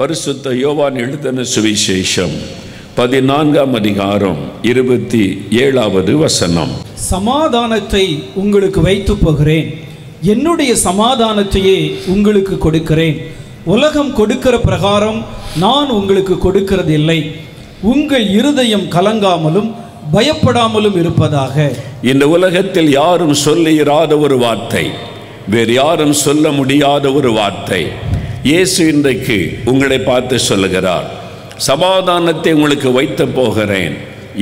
பரிசுத்த யோவான் எழுதின சுவிசேஷம் பதினான்காம் அதிகாரம் இருபத்தி ஏழாவது வசனம். சமாதானத்தை உங்களுக்கு வைத்து போகிறேன். என்னுடைய சமாதானத்தையே உங்களுக்கு கொடுக்கிறேன். உலகம் கொடுக்கிற பிரகாரம் நான் உங்களுக்கு கொடுக்கிறதில்லை. உங்கள் இருதயம் கலங்காமலும் பயப்படாமலும் இருப்பதாக. இந்த உலகத்தில் யாரும் சொல்லிராத ஒரு வார்த்தை வேறு யாரும் சொல்ல முடியாத ஒரு வார்த்தை. இயேசு இன்றைக்கு உங்களை பார்த்து சொல்லுகிறார் சமாதானத்தை உங்களுக்கு வைத்து போகிறேன்.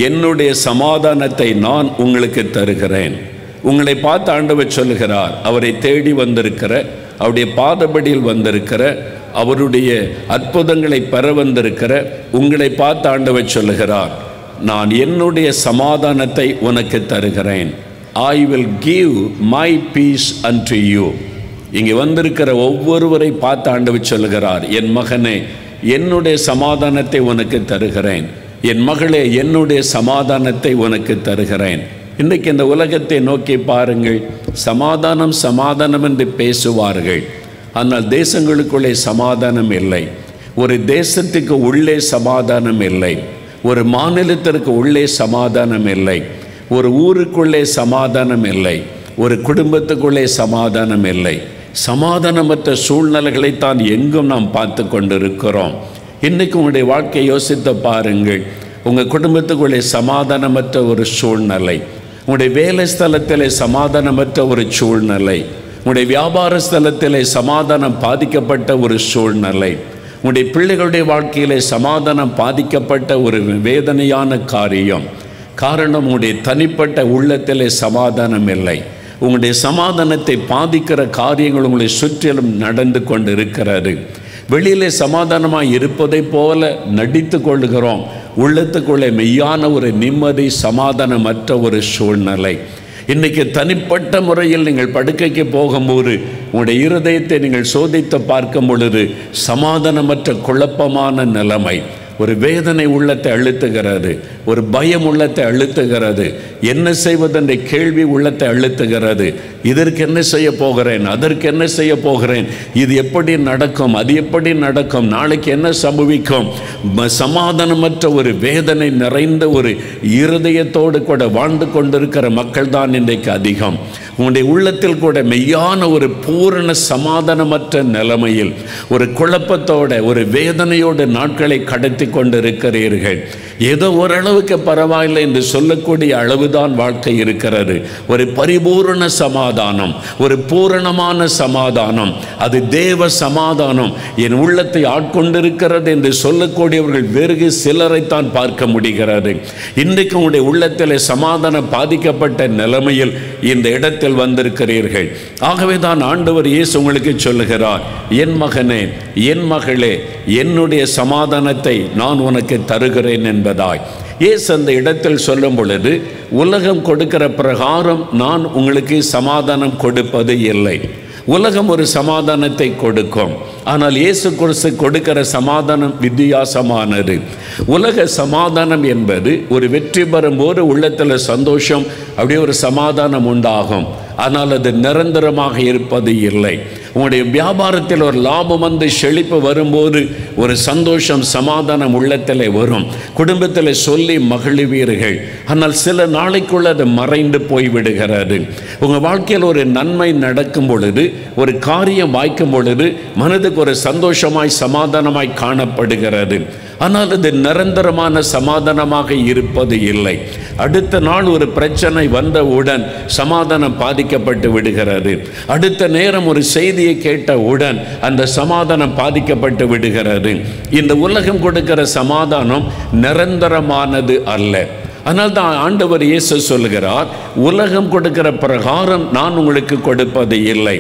என்னுடைய சமாதானத்தை நான் உங்களுக்கு தருகிறேன். உங்களை பார்த்து ஆண்டவர் சொல்லுகிறார் அவரை தேடி வந்திருக்கிற அவருடைய பாதபடியில் வந்திருக்கிற அவருடைய அற்புதங்களை பெற வந்திருக்கிற உங்களை பார்த்து ஆண்டவர் சொல்லுகிறார் நான் என்னுடைய சமாதானத்தை உனக்கு தருகிறேன். I will give my peace unto you இங்கே வந்திருக்கிற ஒவ்வொருவரை பார்த்து ஆண்டவர் சொல்கிறார் என் மகனே என்னுடைய சமாதானத்தை உனக்கு தருகிறேன். என் மகளே என்னுடைய சமாதானத்தை உனக்கு தருகிறேன். இன்றைக்கு இந்த உலகத்தை நோக்கி பாருங்கள் சமாதானம் சமாதானம் என்று பேசுவார்கள். ஆனால் தேசங்களுக்குள்ளே சமாதானம் இல்லை. ஒரு தேசத்துக்கு உள்ளே சமாதானம் இல்லை. ஒரு மாநிலத்திற்கு உள்ளே சமாதானம் இல்லை. ஒரு ஊருக்குள்ளே சமாதானம் இல்லை. ஒரு குடும்பத்துக்குள்ளே சமாதானம் இல்லை. சமாதானமற்ற சூழ்நிலைகளைத்தான் எங்கும் நாம் பார்த்து கொண்டிருக்கிறோம். இன்றைக்கு உங்களுடைய வாழ்க்கையை யோசித்து பாருங்கள். உங்கள் குடும்பத்துக்குள்ளே சமாதானமற்ற ஒரு சூழ்நிலை உங்களுடைய வேலை ஸ்தலத்திலே சமாதானமற்ற ஒரு சூழ்நிலை உங்களுடைய வியாபார ஸ்தலத்திலே சமாதானம் பாதிக்கப்பட்ட ஒரு சூழ்நிலை உங்களுடைய பிள்ளைகளுடைய வாழ்க்கையிலே சமாதானம் பாதிக்கப்பட்ட ஒரு வேதனையான காரியம். காரணம் உங்களுடைய தனிப்பட்ட உள்ளத்திலே சமாதானம் இல்லை. உங்களுடைய சமாதானத்தை பாதிக்கிற காரியங்கள் உங்களை சுற்றிலும் நடந்து கொண்டு இருக்கிறது வெளியிலே சமாதானமாக இருப்பதைப் போல நடித்து கொள்ளுகிறோம். உள்ளத்துக்குள்ளே மெய்யான ஒரு நிம்மதி சமாதானமற்ற ஒரு சூழ்நிலை. இன்றைக்கு தனிப்பட்ட முறையில் நீங்கள் படுக்கைக்கு போகும்போது உங்களுடைய இருதயத்தை நீங்கள் சோதித்து பார்க்கும் பொழுது சமாதானமற்ற குழப்பமான நிலைமை ஒரு வேதனை உள்ளத்தை அழுத்துகிறது. ஒரு பயம் உள்ளத்தை அழுத்துகிறது. என்ன செய்வதென்ற கேள்வி உள்ளத்தை அழுத்துகிறது. இதற்கு என்ன செய்ய போகிறேன்? அதற்கு என்ன செய்ய போகிறேன்? இது எப்படி நடக்கும்? அது எப்படி நடக்கும்? நாளைக்கு என்ன சம்பவிக்கும்? சமாதானமற்ற ஒரு வேதனை நிறைந்த ஒரு இருதயத்தோடு கூட வாழ்ந்து கொண்டிருக்கிற மக்கள் தான் இன்றைக்கு அதிகம். உன்னுடைய உள்ளத்தில் கூட மெய்யான ஒரு பூரண சமாதானமற்ற நிலைமையில் ஒரு குழப்பத்தோட ஒரு வேதனையோடு நாட்களை கடத்தி கொண்டிருக்கிறீர்கள். ஏதோ ஓரளவுக்கு பரவாயில்லை என்று சொல்லக்கூடிய அளவுதான் வாழ்க்கை இருக்கிறது. ஒரு பரிபூரண சமாதானம் ஒரு பூரணமான சமாதானம் அது தேவ சமாதானம். என் உள்ளத்தை ஆட்கொண்டிருக்கிறது என்று சொல்லக்கூடியவர்கள் வெறுகு சிலரைத்தான் பார்க்க முடிகிறது. இன்றைக்கு உங்களுடைய உள்ளத்தில் சமாதானம் பாதிக்கப்பட்ட நிலைமையில் இந்த இடத்தில் வந்திருக்கிறீர்கள். ஆகவே தான் ஆண்டவர் இயேசு உங்களுக்கு சொல்லுகிறார் என் மகனே என் மகளே என்னுடைய சமாதானத்தை நான் உனக்கு தருகிறேன் என்று. என்பதாய். ஏசு அந்த இடத்தில் சொல்லும் பொழுது உலகம் கொடுக்கிற பிரகாரம் நான் உங்களுக்கு சமாதானம் கொடுப்பது இல்லை. உலகம் ஒரு சமாதானத்தை கொடுக்கும். ஆனால் இயேசு கிறிஸ்து கொடுக்கிற சமாதானம் வித்தியாசமானது. உலக சமாதானம் என்பது ஒரு வெற்றி பெறும் போது உள்ளத்தில் சந்தோஷம் அப்படியே ஒரு சமாதானம் உண்டாகும். ஆனால் அது நிரந்தரமாக இருப்பது இல்லை. உங்களுடைய வியாபாரத்தில் ஒரு லாபம் வந்து செழிப்பு வரும்போது ஒரு சந்தோஷம் சமாதானம் உள்ளத்தில் வரும். குடும்பத்தில் சொல்லி மகிழ்வீர்கள். ஆனால் சில நாளைக்குள்ள அது மறைந்து போய்விடுகிறது. உங்கள் வாழ்க்கையில் ஒரு நன்மை நடக்கும் பொழுது ஒரு காரியம் வாய்க்கும் பொழுது மனதுக்கு ஒரு சந்தோஷமாய் சமாதானமாய் காணப்படுகிறது. ஆனால் அது நிரந்தரமான சமாதானமாக இருப்பது இல்லை. அடுத்த நாள் ஒரு பிரச்சனை வந்தவுடன் சமாதானம் பாதிக்கப்பட்டு விடுகிறது. அடுத்த நேரம் ஒரு செய்தியை கேட்டவுடன் அந்த சமாதானம் பாதிக்கப்பட்டு விடுகிறது. இந்த உலகம் கொடுக்கிற சமாதானம் நிரந்தரமானது அல்ல. ஆனால் தான் ஆண்டவர் இயேசு சொல்லுகிறார் உலகம் கொடுக்கிற பிரகாரம் நான் உங்களுக்கு கொடுப்பது இல்லை.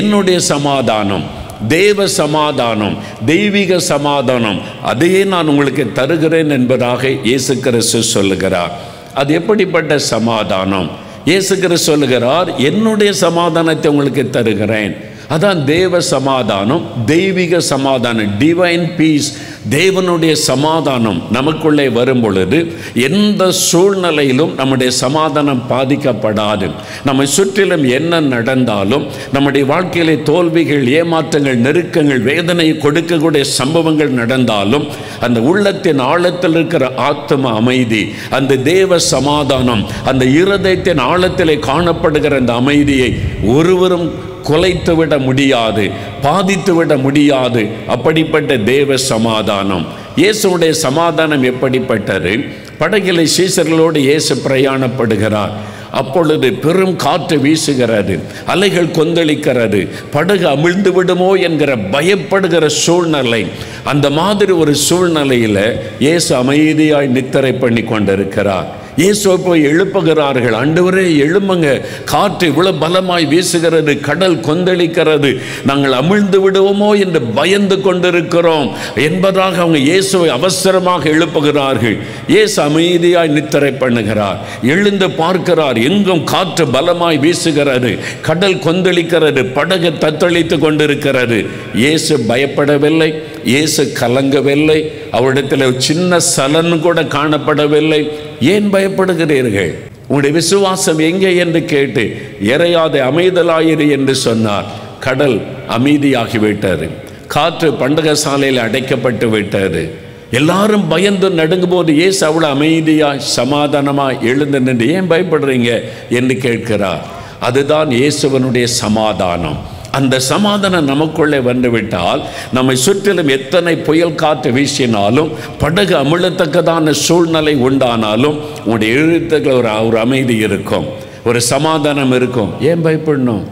என்னுடைய சமாதானம் தேவ சமாதானம் தெய்வீக சமாதானம் அதையே நான் உங்களுக்கு தருகிறேன் என்பதாக இயேசு கிறிஸ்து சொல்லுகிறார். அது எப்படிப்பட்ட சமாதானம்? இயேசுகிற சொல்லுகிறார் என்னுடைய சமாதானத்தை உங்களுக்கு தருகிறேன். அதான் தேவ சமாதானம் தெய்வீக சமாதானம் டிவைன் பீஸ் தேவனுடைய சமாதானம் நமக்குள்ளே வரும் பொழுது எந்த சூழ்நிலையிலும் நம்முடைய சமாதானம் பாதிக்கப்படாது. நம்மை சுற்றிலும் என்ன நடந்தாலும் நம்முடைய வாழ்க்கையிலே தோல்விகள் ஏமாற்றங்கள் நெருக்கங்கள் வேதனை கொடுக்கக்கூடிய சம்பவங்கள் நடந்தாலும் அந்த உள்ளத்தின் ஆழத்தில் இருக்கிற ஆத்ம அமைதி அந்த தேவ சமாதானம் அந்த இருதயத்தின் ஆழத்திலே காணப்படுகிற அந்த அமைதியை ஒருவரும் குலைத்து விட முடியாது பாதித்து விட முடியாது. அப்படிப்பட்ட தேவ சமாதானம். இயேசுடைய சமாதானம் எப்படிப்பட்டது? படகிலை சீசர்களோடு இயேசு பிரயாணப்படுகிறார். அப்பொழுது பெரும் காற்று வீசுகிறது அலைகள் கொந்தளிக்கிறது படகு அமிழ்ந்து விடுமோ என்கிற பயப்படுகிற சூழ்நிலை. அந்த மாதிரி ஒரு சூழ்நிலையில் இயேசு அமைதியாய் நித்திரை பண்ணி கொண்டிருக்கிறார் இயேசுவை போய் எழுப்புகிறார்கள். ஆண்டவரே எழும்புங்க. காற்று இவ்வளவு பலமாய் வீசுகிறது கடல் கொந்தளிக்கிறது. நாங்கள் அமிழ்ந்து விடுவோமோ என்று பயந்து கொண்டிருக்கிறோம். என்பதாக அவங்க இயேசுவை அவசரமாக எழுப்புகிறார்கள். இயேசு அமைதியாய் நித்திரை பண்ணுகிறார். எழுந்து பார்க்கிறார். எங்கும் காற்று பலமாய் வீசுகிறது. கடல் கொந்தளிக்கிறது. படகு தத்தளித்து கொண்டிருக்கிறது. இயேசு பயப்படவில்லை. இயேசு கலங்கவில்லை. அவரிடத்தில் ஒரு சின்ன சலன் கூட காணப்படவில்லை. ஏன் பயப்படுகிறீர்கள்? உங்களுடைய விசுவாசம் எங்கே என்று கேட்டு எறையாத அமைதலாயிரு என்று சொன்னார். கடல் அமைதியாகிவிட்டது. காற்று பண்டக சாலையில் அடைக்கப்பட்டு விட்டது. எல்லாரும் பயந்து நடுங்கும் ஏசு அவ்வளோ அமைதியாக சமாதானமாய் எழுந்து நின்று ஏன் பயப்படுறீங்க? என்று கேட்கிறார். அதுதான் இயேசுவனுடைய சமாதானம். அந்த சமாதானம் நமக்குள்ளே வந்துவிட்டால் நம்மை சுற்றிலும் எத்தனை புயல் காற்று வீசினாலும் படகு அமிழத்தக்கதான சூழ்நிலை உண்டானாலும் உங்களுடைய எழுத்துக்கள் ஒரு ஒரு அமைதி இருக்கும் ஒரு சமாதானம் இருக்கும். ஏன் பயப்படணும்?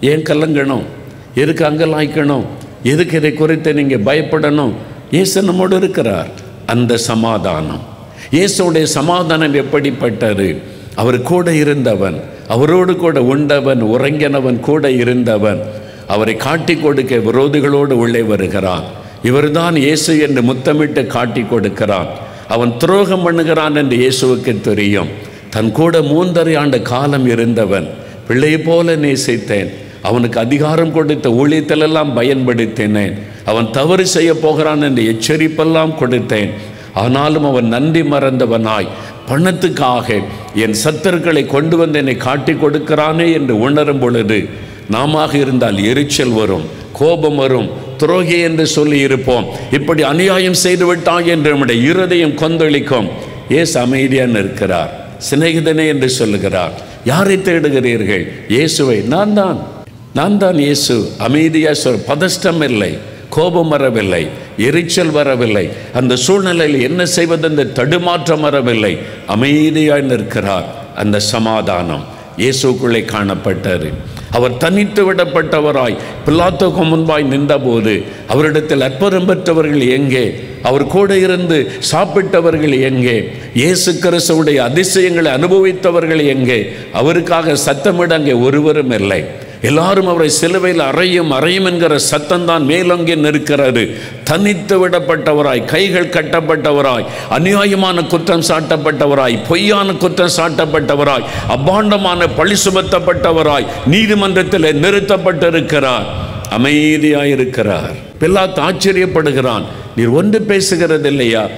ஏன் கலங்கணும்? எதுக்கு அங்கலாய்க்கணும்? எதுக்கு இதை குறித்து நீங்கள் பயப்படணும்? இயேசு நம்மோடு இருக்கிறார். அந்த சமாதானம். இயேசுடைய சமாதானம் எப்படிப்பட்டது? அவர் கூட இருந்தவன் அவரோடு கூட உண்டவன் உறங்கினவன் கூட இருந்தவன் அவரை காட்டி கொடுக்க விரோதிகளோடு உள்ளே வருகிறான். இவர்தான் இயேசு என்று முத்தமிட்டு காட்டி கொடுக்கிறான். அவன் துரோகம் பண்ணுகிறான் என்று இயேசுவுக்கு தெரியும். தன் கூட மூன்றரை ஆண்டு காலம் இருந்தவன். பிள்ளை போல நேசித்தேன். அவனுக்கு அதிகாரம் கொடுத்த ஊழியத்திலெல்லாம் பயன்படுத்தினேன். அவன் தவறு செய்ய போகிறான் என்று எச்சரிப்பெல்லாம் கொடுத்தேன். ஆனாலும் அவன் நன்றி மறந்தவனாய். பணத்துக்காக என் சத்தர்களை கொண்டு வந்து என்னை காட்டி கொடுக்கிறானே என்று உணரும் பொழுது நாம இருந்தால் எரிச்சல் வரும் கோபம் வரும் துரோகி என்று சொல்லி இருப்போம். இப்படி அநியாயம் செய்து விட்டான் என்று நம்முடைய இருதயம் கொந்தளிக்கும். ஏசு அமைதியாக இருக்கிறார் சிநேகிதனே என்று சொல்லுகிறார். யாரை தேடுகிறீர்கள்? இயேசுவை. நான் தான். நான் தான் இயேசு. அமைதியாக சொல் பதஷ்டம் இல்லை கோபம் வரவில்லை எரிச்சல் வரவில்லை. அந்த சூழ்நிலையில் என்ன செய்வது அந்த தடுமாற்றம் வரவில்லை. அமைதியாய் நிற்கிறார். அந்த சமாதானம் இயேசுக்குள்ளே காணப்பட்டது. அவர் தனித்து விடப்பட்டவராய் பிலாத்துக்கு முன்பாய் நின்றபோது அவரிடத்தில் அற்புதம் பெற்றவர்கள் எங்கே? அவர் கூட இருந்து சாப்பிட்டவர்கள் எங்கே? இயேசு கிறிஸ்துவுடைய அதிசயங்களை அனுபவித்தவர்கள் எங்கே? அவருக்காக சத்தமிட அங்கே ஒருவரும் இல்லை. எல்லாரும் அவரை சிலுவையில் அறையும் அறையும் என்கிற சத்தம் தான் மேலோங்கி நிற்கிறது. தனித்து விடப்பட்டவராய் கைகள் கட்டப்பட்டவராய் அநியாயமான குற்றம் சாட்டப்பட்டவராய் பொய்யான குற்றம் சாட்டப்பட்டவராய் அபாண்டமான பழி சுமத்தப்பட்டவராய் நீதிமன்றத்தில் நிறுத்தப்பட்டிருக்கிறார். அமைதியாயிருக்கிறார். பில்லாத் ஆச்சரியப்படுகிறான் நீர் ஒன்று பேசுகிறது இல்லையா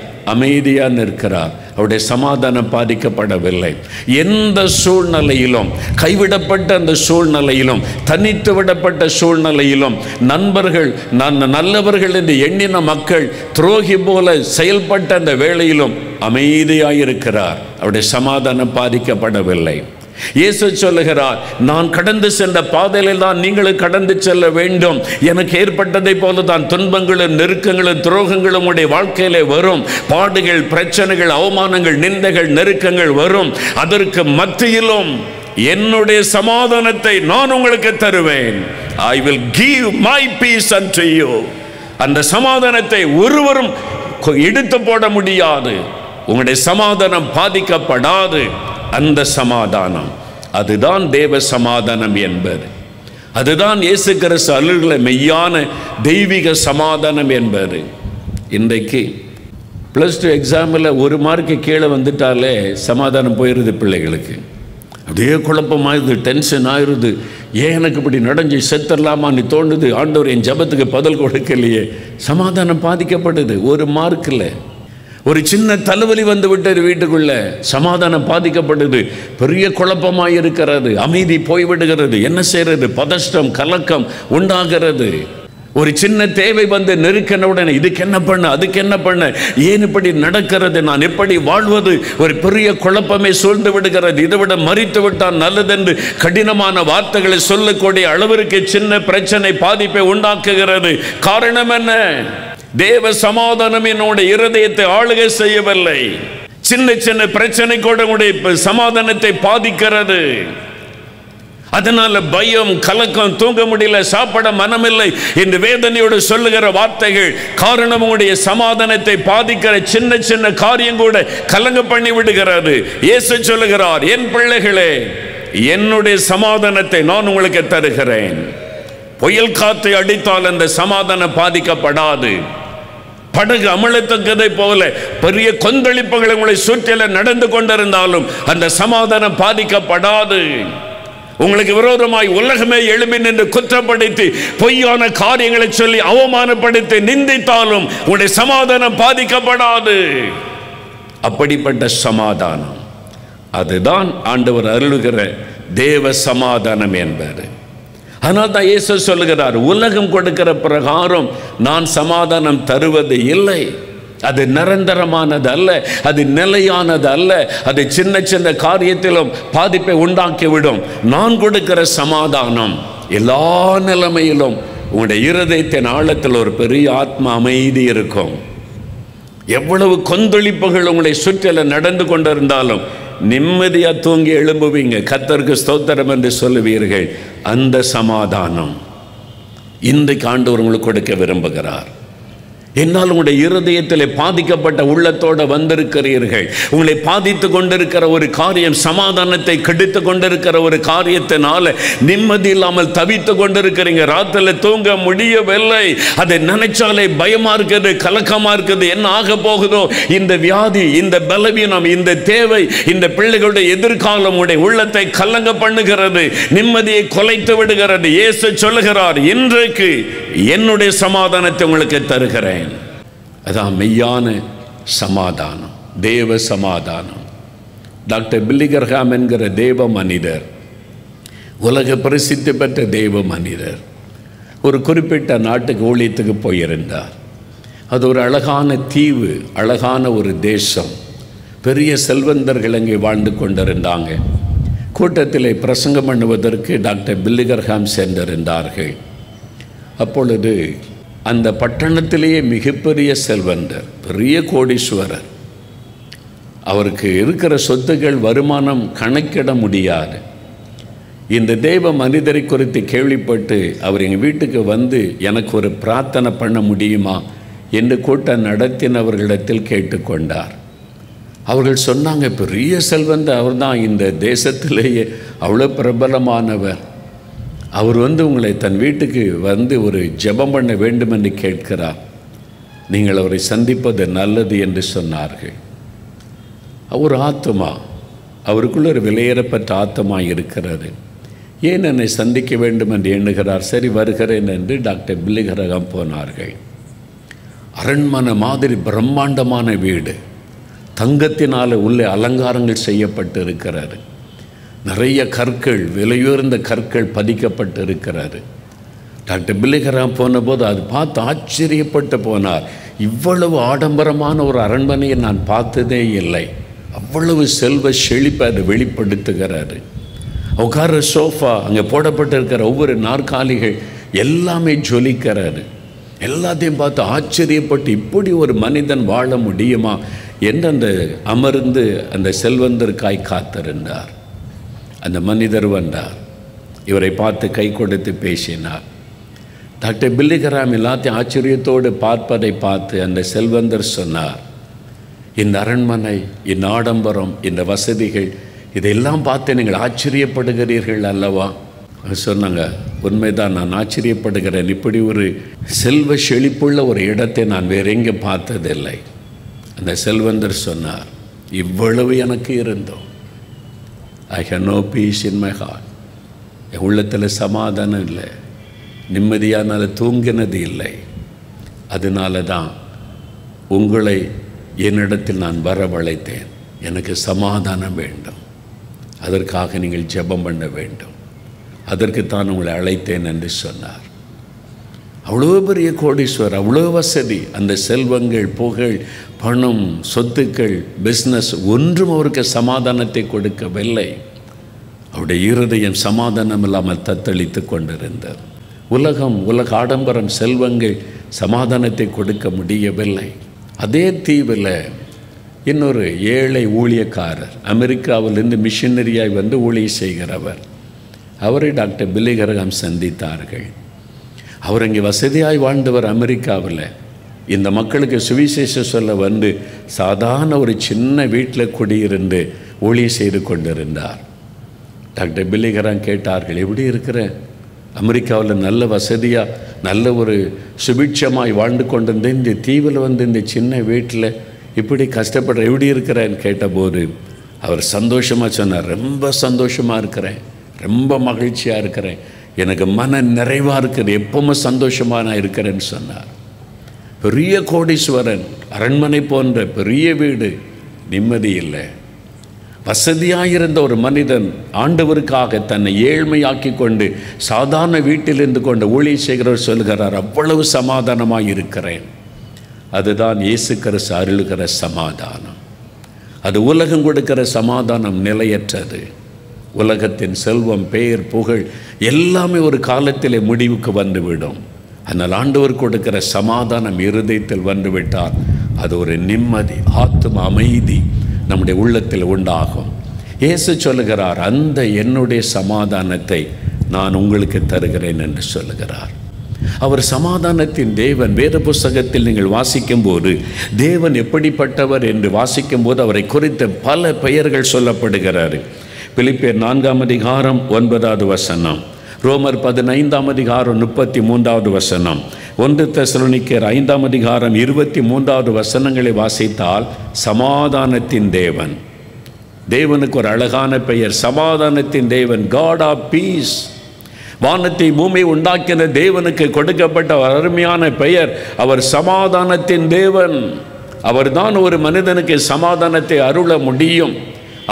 நிற்கிறார். அவருடைய சமாதானம் பாதிக்கப்படவில்லை. எந்த சூழ்நிலையிலும் கைவிடப்பட்ட அந்த சூழ்நிலையிலும் தனித்து விடப்பட்ட சூழ்நிலையிலும் நண்பர்கள் நான் நல்லவர்கள் என்று எண்ணின மக்கள் துரோகி போல செயல்பட்ட அந்த வேளையிலும் அமைதியாயிருக்கிறார். அவருடைய சமாதானம் பாதிக்கப்படவில்லை. இயேசு சொல்லுகிறார் நான் கடந்து சென்ற பாதையில் தான் நீங்களும் கடந்து செல்ல வேண்டும். எனக்கு ஏற்பட்டதை போல தான் துன்பங்களும் நெருக்கங்களும் துரோகங்களும் உடைய வாழ்க்கையில வரும். பாடுகள் பிரச்சனைகள் அவமானங்கள் நிந்தைகள் நெருக்கங்கள் வரும். அதற்கு மத்தியிலும் என்னுடைய சமாதானத்தை நான் உங்களுக்கு தருவேன். I will give my peace and you அந்த சமாதானத்தை ஒருவரும் எடுத்து போட முடியாது. உங்களுடைய சமாதானம் பாதிக்கப்படாது. அந்த சமாதானம். அதுதான் தேவ சமாதானம் என்பது. அதுதான் இயேசு கிறிஸ்து அருள்களை மெய்யான தெய்வீக சமாதானம் என்பது. இன்றைக்கு ப்ளஸ் டூ எக்ஸாமில் ஒரு மார்க்கு கீழே வந்துட்டாலே சமாதானம் போயிடுது பிள்ளைகளுக்கு. அப்படியே குழப்பமாயிருது டென்ஷன் ஆயிருது. ஏன் எனக்கு இப்படி நடஞ்சு செத்துடலாமான்னு தோணுது. ஆண்டவர் என் ஜபத்துக்கு பதில் கொடுக்கலையே. சமாதானம் பாதிக்கப்படுது. ஒரு மார்க்கில் ஒரு சின்ன தலைவலி வந்து விட்டது வீட்டுக்குள்ள. சமாதானம் பாதிக்கப்படுது பெரிய குழப்பமாக இருக்கிறது. அமைதி போய்விடுகிறது. என்ன செய்யறது பதஷ்டம் கலக்கம் உண்டாகிறது. ஒரு சின்ன தேவை வந்து நெருக்கின உடனே இதுக்கு என்ன பண்ண? அதுக்கு என்ன பண்ண? ஏன் இப்படி நடக்கிறது? நான் எப்படி வாழ்வது? ஒரு பெரிய குழப்பமே சூழ்ந்து விடுகிறது. இதை விட மறித்து விட்டால் நல்லதென்று கடினமான வார்த்தைகளை சொல்லக்கூடிய அளவிற்கு சின்ன பிரச்சனை பாதிப்பை உண்டாக்குகிறது. காரணம் என்ன? தேவ சமாதானம் என்னுடைய இருதயத்தை ஆளுகை செய்யவில்லை. சின்ன சின்ன பிரச்சனை கூட உடைய சமாதானத்தை பாதிக்கிறது. அதனால பயம் கலக்கம் தூங்க முடியல சாப்பிட மனமில்லை என்று வேதனையோடு சொல்லுகிற வார்த்தைகள் காரணம் உங்களுடைய சமாதானத்தை பாதிக்கிற சின்ன சின்ன காரியம் கூட கலங்க பண்ணி விடுகிறது. இயேசு சொல்லுகிறார் என் பிள்ளைகளே என்னுடைய சமாதானத்தை நான் உங்களுக்கு தருகிறேன். புயல் காற்றை அடித்தால் அந்த சமாதானம் பாதிக்கப்படாது. படகு அமலத்தக்கதை போல பெரிய கொந்தளிப்புகள் உங்களை சுற்றில நடந்து கொண்டிருந்தாலும் அந்த சமாதானம் பாதிக்கப்படாது. உங்களுக்கு விரோதமாய் உலகமே எழும்பி நின்று குற்றப்படுத்தி பொய்யான காரியங்களை சொல்லி அவமானப்படுத்தி நிந்தித்தாலும் உங்களுடைய சமாதானம் பாதிக்கப்படாது. அப்படிப்பட்ட சமாதானம். அதுதான் ஆண்டவர் அருளுகிற தேவ சமாதானம் என்பது. அதனால் தான் இயேசு சொல்லுகிறார் உலகம் கொடுக்கிற பிரகாரம் நான் சமாதானம் தருவது இல்லை. அது நிரந்தரமானது அல்ல அது நிலையானது அல்ல. அது சின்ன சின்ன காரியத்திலும் பாதிப்பை உண்டாக்கிவிடும். நான் கொடுக்கிற சமாதானம் எல்லா நிலைமையிலும் உங்களுடைய இருதயத்தின் ஆழத்தில் ஒரு பெரிய ஆத்ம அமைதி இருக்கும். எவ்வளவு கொந்தளிப்புகள் உங்களை சுற்றில நடந்து கொண்டிருந்தாலும் நிம்மதியாக தூங்கி எழும்புவீங்க. கத்தருக்கு ஸ்தோத்திரம் என்று சொல்லுவீர்கள். அந்த சமாதானம் இன்றைக்கு ஆண்டவர் உங்களுக்கு கொடுக்க விரும்புகிறார். என்னால் உங்களுடைய இருதயத்தில் பாதிக்கப்பட்ட உள்ளத்தோடு வந்திருக்கிறீர்கள். உங்களை பாதித்து கொண்டிருக்கிற ஒரு காரியம் சமாதானத்தை கெடுத்து கொண்டிருக்கிற ஒரு காரியத்தினால நிம்மதி இல்லாமல் தவித்து கொண்டிருக்கிறீங்க. ராத்திரில தூங்க முடியவில்லை. அதை நினைச்சாலே பயமா இருக்குது கலக்கமா இருக்குது. என்ன ஆக போகுதோ? இந்த வியாதி இந்த பலவீனம் இந்த தேவை இந்த பிள்ளைகளுடைய எதிர்காலம் உடைய உள்ளத்தை கலங்க பண்ணுகிறது. நிம்மதியை கொலைத்து விடுகிறது. இயேசு சொல்லுகிறார் இன்றைக்கு என்னுடைய சமாதானத்தை உங்களுக்கு தருகிறேன். அதான் மெய்யான சமாதானம் தேவ சமாதானம். டாக்டர் பில்லிகர்ஹாம் என்கிற தேவ மனிதர் உலக பிரசித்தி பெற்ற தேவ மனிதர் ஒரு குறிப்பிட்ட நாட்டுக்கு ஊழியத்துக்கு போயிருந்தார். அது ஒரு அழகான தீவு அழகான ஒரு தேசம். பெரிய செல்வந்தர்கள் அங்கே வாழ்ந்து கொண்டிருந்தாங்க. கூட்டத்தில் பிரசங்கம் பண்ணுவதற்கு டாக்டர் பில்லிகர்ஹாம் சென்றிருந்தார்கள். அப்பொழுது அந்த பட்டணத்திலேயே மிகப்பெரிய செல்வந்தர் பெரிய கோடீஸ்வரர். அவருக்கு இருக்கிற சொத்துக்கள் வருமானம் கணக்கிட முடியாது. இந்த தெய்வ மனிதரை குறித்து கேள்விப்பட்டு அவர் எங்கள் வீட்டுக்கு வந்து எனக்கு ஒரு பிரார்த்தனை பண்ண முடியுமா? என்று கூட்டம் நடத்தினவர்களிடத்தில் கேட்டுக்கொண்டார் அவர்கள் சொன்னாங்க பெரிய செல்வந்த அவர் தான் இந்த தேசத்திலேயே அவ்வளோ பிரபலமானவர். அவர் வந்து உங்களை தன் வீட்டுக்கு வந்து ஒரு ஜெபம் பண்ண வேண்டும் என்று கேட்கிறார். நீங்கள் அவரை சந்திப்பது நல்லது என்று சொன்னார்கள். ஒரு ஆத்மா அவருக்குள்ள ஒரு விலையேறப்பட்ட ஆத்மா இருக்கிறது. ஏன் என்னை சந்திக்க வேண்டும் என்று எண்ணுகிறார்? சரி வருகிறேன் என்று டாக்டர் பில்லிகரகம் போனார்கள். அரண்மனை மாதிரி பிரம்மாண்டமான வீடு. தங்கத்தினால் உள்ளே அலங்காரங்கள் செய்யப்பட்டு இருக்கிறாரு நிறைய கற்கள் விலையுயர்ந்த கற்கள் பதிக்கப்பட்டு இருக்கிறாரு டாக்டர் பில்லிகராம் போனபோது அது பார்த்து ஆச்சரியப்பட்டு போனார். இவ்வளவு ஆடம்பரமான ஒரு அரண்மனையை நான் பார்த்ததே இல்லை. அவ்வளவு செல்வ செழிப்பை அதை வெளிப்படுத்துகிறாரு உட்கார சோஃபா அங்கே போடப்பட்டிருக்கிற ஒவ்வொரு நாற்காலிகள் எல்லாமே ஜொலிக்கிறாரு எல்லாத்தையும் பார்த்து ஆச்சரியப்பட்டு இப்படி ஒரு மனிதன் வாழ முடியுமா? என்று அந்த அமர்ந்து அந்த செல்வந்தருக்காய் காத்திருந்தார். அந்த மனிதர் வந்தார். இவரை பார்த்து கை கொடுத்து பேசினார். டாக்டர் பில்லிகராம் எல்லாத்தையும் ஆச்சரியத்தோடு பார்ப்பதை பார்த்து அந்த செல்வந்தர் சொன்னார் இந்த அரண்மனை இந்த ஆடம்பரம் இந்த வசதிகள் இதையெல்லாம் பார்த்து நீங்கள் ஆச்சரியப்படுகிறீர்கள் அல்லவா? சொன்னாங்க உண்மைதான் நான் ஆச்சரியப்படுகிறேன். இப்படி ஒரு செல்வ செழிப்புள்ள ஒரு இடத்தை நான் வேற எங்கே பார்த்ததில்லை. அந்த செல்வந்தர் சொன்னார் இவ்வளவு எனக்கு இருந்தோம். I have no peace in my heart என் உள்ளத்தில் சமாதானம் இல்லை. நிம்மதியானால் தூங்கினது இல்லை. அதனால தான் உங்களை என்னிடத்தில் நான் வரவழைத்தேன். எனக்கு சமாதானம் வேண்டும். அதற்காக நீங்கள் ஜெபம் பண்ண வேண்டும். அதற்கு தான் உங்களை அழைத்தேன் என்று சொன்னார். அவ்வளோ பெரிய கோடீஸ்வர் அவ்வளோ வசதி. அந்த செல்வங்கள் புகழ் பணம் சொத்துக்கள் பிஸ்னஸ் ஒன்றும் அவருக்கு சமாதானத்தை கொடுக்கவில்லை. அவருடைய இருதயம் சமாதானம் இல்லாமல் தத்தளித்து கொண்டிருந்தது. உலகம் உலக ஆடம்பரம் செல்வங்கள் சமாதானத்தை கொடுக்க முடியவில்லை. அதே தீவில் இன்னொரு ஏழை ஊழியக்காரர் அமெரிக்காவிலிருந்து மிஷினரியாய் வந்து ஊழிய செய்கிறவர். அவரை டாக்டர் பில்லிகரகம் சந்தித்தார்கள். அவர் இங்கே வசதியாய் வாழ்ந்தவர் அமெரிக்காவில். இந்த மக்களுக்கு சுவிசேஷ சொல்ல வந்து சாதாரண ஒரு சின்ன வீட்டில் குடியிருந்து ஒளி செய்து கொண்டிருந்தார். டாக்டர் பில்லிகரான் கேட்டார்கள் எப்படி இருக்கிற? அமெரிக்காவில் நல்ல வசதியாக நல்ல ஒரு சுபிட்சமாய் வாழ்ந்து கொண்டிருந்த இந்த தீவில் வந்து இந்த சின்ன வீட்டில் இப்படி கஷ்டப்படுற எப்படி இருக்கிறேன்னு கேட்டபோது அவர் சந்தோஷமாக சொன்னார் ரொம்ப சந்தோஷமாக இருக்கிறேன் ரொம்ப மகிழ்ச்சியாக இருக்கிறேன். எனக்கு மன நிறைவாக இருக்குது எப்பவுமே சந்தோஷமாக நான் இருக்கிறேன்னு சொன்னார். பெரிய கோடீஸ்வரன் அரண்மனை போன்ற பெரிய வீடு நிம்மதி இல்லை. வசதியாயிருந்த ஒரு மனிதன் ஆண்டவருக்காக தன்னை ஏழ்மையாக்கி கொண்டு சாதாரண வீட்டிலிருந்து கொண்ட கொண்டு ஊழிய செய்கிறவர் சொல்கிறார் அவ்வளவு சமாதானமாக இருக்கிறேன். அதுதான் இயேசு கிறிஸ்து அருளுகிற சமாதானம். அது உலகம் கொடுக்கிற சமாதானம் நிலையற்றது. உலகத்தின் செல்வம் பெயர் புகழ் எல்லாமே ஒரு காலத்திலே முடிவுக்கு வந்துவிடும். அதனால் ஆண்டவர் கொடுக்கிற சமாதானம் இருதயத்தில் வந்துவிட்டால் அது ஒரு நிம்மதி ஆத்ம அமைதி நம்முடைய உள்ளத்தில் உண்டாகும். இயேசு சொல்லுகிறார் அந்த என்னுடைய சமாதானத்தை நான் உங்களுக்கு தருகிறேன் என்று சொல்லுகிறார். அவர் சமாதானத்தின் தேவன் வேத புஸ்தகத்தில் நீங்கள் வாசிக்கும்போது தேவன் எப்படிப்பட்டவர் என்று வாசிக்கும்போது அவரை குறித்த பல பெயர்கள் சொல்லப்படுகிறாரு பிலிப்பியர் நான்காம் அதிகாரம் ஒன்பதாவது வசனம். ரோமர் பதினைந்தாம் அதிகாரம் முப்பத்தி மூன்றாவது வசனம். ஒன்று தெசலோனிக்கர் ஐந்தாம் அதிகாரம் இருபத்தி மூன்றாவது வசனங்களை வாசித்தால் சமாதானத்தின் தேவன். தேவனுக்கு ஒரு அழகான பெயர். சமாதானத்தின் தேவன் காட் ஆஃப் பீஸ் வானத்தை பூமி உண்டாக்கின தேவனுக்கு கொடுக்கப்பட்ட அருமையான பெயர். அவர் சமாதானத்தின் தேவன். அவர்தான் ஒரு மனிதனுக்கு சமாதானத்தை அருள முடியும்.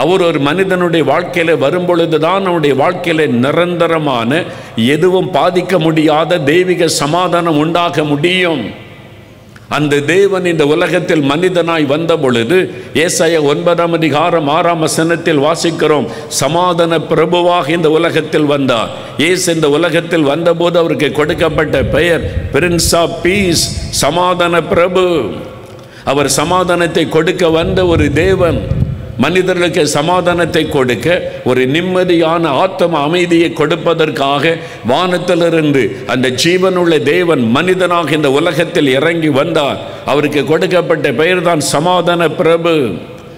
அவர் ஒரு மனிதனுடைய வாழ்க்கையில் வரும்பொழுது தான் அவனுடைய வாழ்க்கையில் நிரந்தரமான எதுவும் பாதிக்க முடியாத தெய்வீக சமாதானம் உண்டாக முடியும். அந்த தேவன் இந்த உலகத்தில் மனிதனாய் வந்த பொழுது ஏசாய ஒன்பதாம் அதிகாரம் ஆறாம் வசனத்தில் வாசிக்கிறோம் சமாதான பிரபுவாக இந்த உலகத்தில் வந்தார். ஏசு இந்த உலகத்தில் வந்தபோது அவருக்கு கொடுக்கப்பட்ட பெயர் பிரின்ஸ் ஆஃப் பீஸ் சமாதான பிரபு. அவர் சமாதானத்தை கொடுக்க வந்த ஒரு தேவன். மனிதர்களுக்கு சமாதானத்தை கொடுக்க ஒரு நிம்மதியான ஆத்தம அமைதியை கொடுப்பதற்காக வானத்திலிருந்து அந்த ஜீவனுள்ள தேவன் மனிதனாக இந்த உலகத்தில் இறங்கி வந்தார். அவருக்கு கொடுக்கப்பட்ட பெயர்தான் சமாதான பிரபு.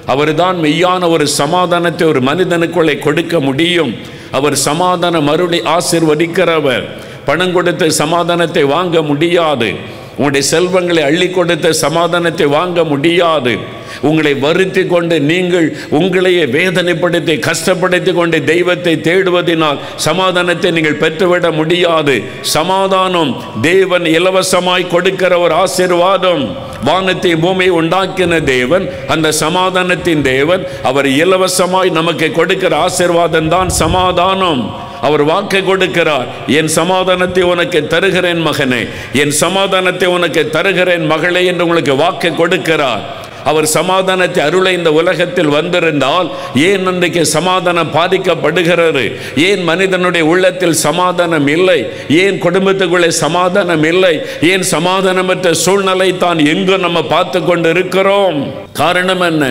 அவர்தான் மெய்யான ஒரு சமாதானத்தை ஒரு மனிதனுக்குள்ளே கொடுக்க முடியும். அவர் சமாதான மறுபடி ஆசிர்வதிக்கிறவர். பணம் கொடுத்த சமாதானத்தை வாங்க முடியாது. உங்களுடைய செல்வங்களை அள்ளி கொடுத்த சமாதானத்தை வாங்க முடியாது. உங்களை வருத்தி கொண்டு நீங்கள் உங்களையே வேதனைப்படுத்தி கஷ்டப்படுத்தி கொண்டு தெய்வத்தை தேடுவதினால் சமாதானத்தை நீங்கள் பெற்றுவிட முடியாது. சமாதானம் தேவன் இலவசமாய் கொடுக்கிற ஒரு ஆசீர்வாதம். வானத்தை பூமியை உண்டாக்கின தேவன் அந்த சமாதானத்தின் தேவன் அவர் இலவசமாய் நமக்கு கொடுக்கிற ஆசீர்வாதம் தான் சமாதானம். அவர் வாக்கு கொடுக்கிறார் என் சமாதானத்தை உனக்கு தருகிறேன் மகனே என் சமாதானத்தை உனக்கு தருகிறேன் மகளே என்று உங்களுக்கு வாக்கு கொடுக்கிறார். அவர் சமாதானத்தை அருளை இந்த உலகத்தில் வந்திருந்தால் ஏன் அன்றைக்கு சமாதானம் பாதிக்கப்படுகிறது? ஏன் மனிதனுடைய உள்ளத்தில் சமாதானம் இல்லை? ஏன் குடும்பத்துக்குள்ளே சமாதானம் இல்லை? ஏன் சமாதானமற்ற சூழ்நிலை தான் எங்கும் நம்ம பார்த்து கொண்டு இருக்கிறோம் காரணம் என்ன?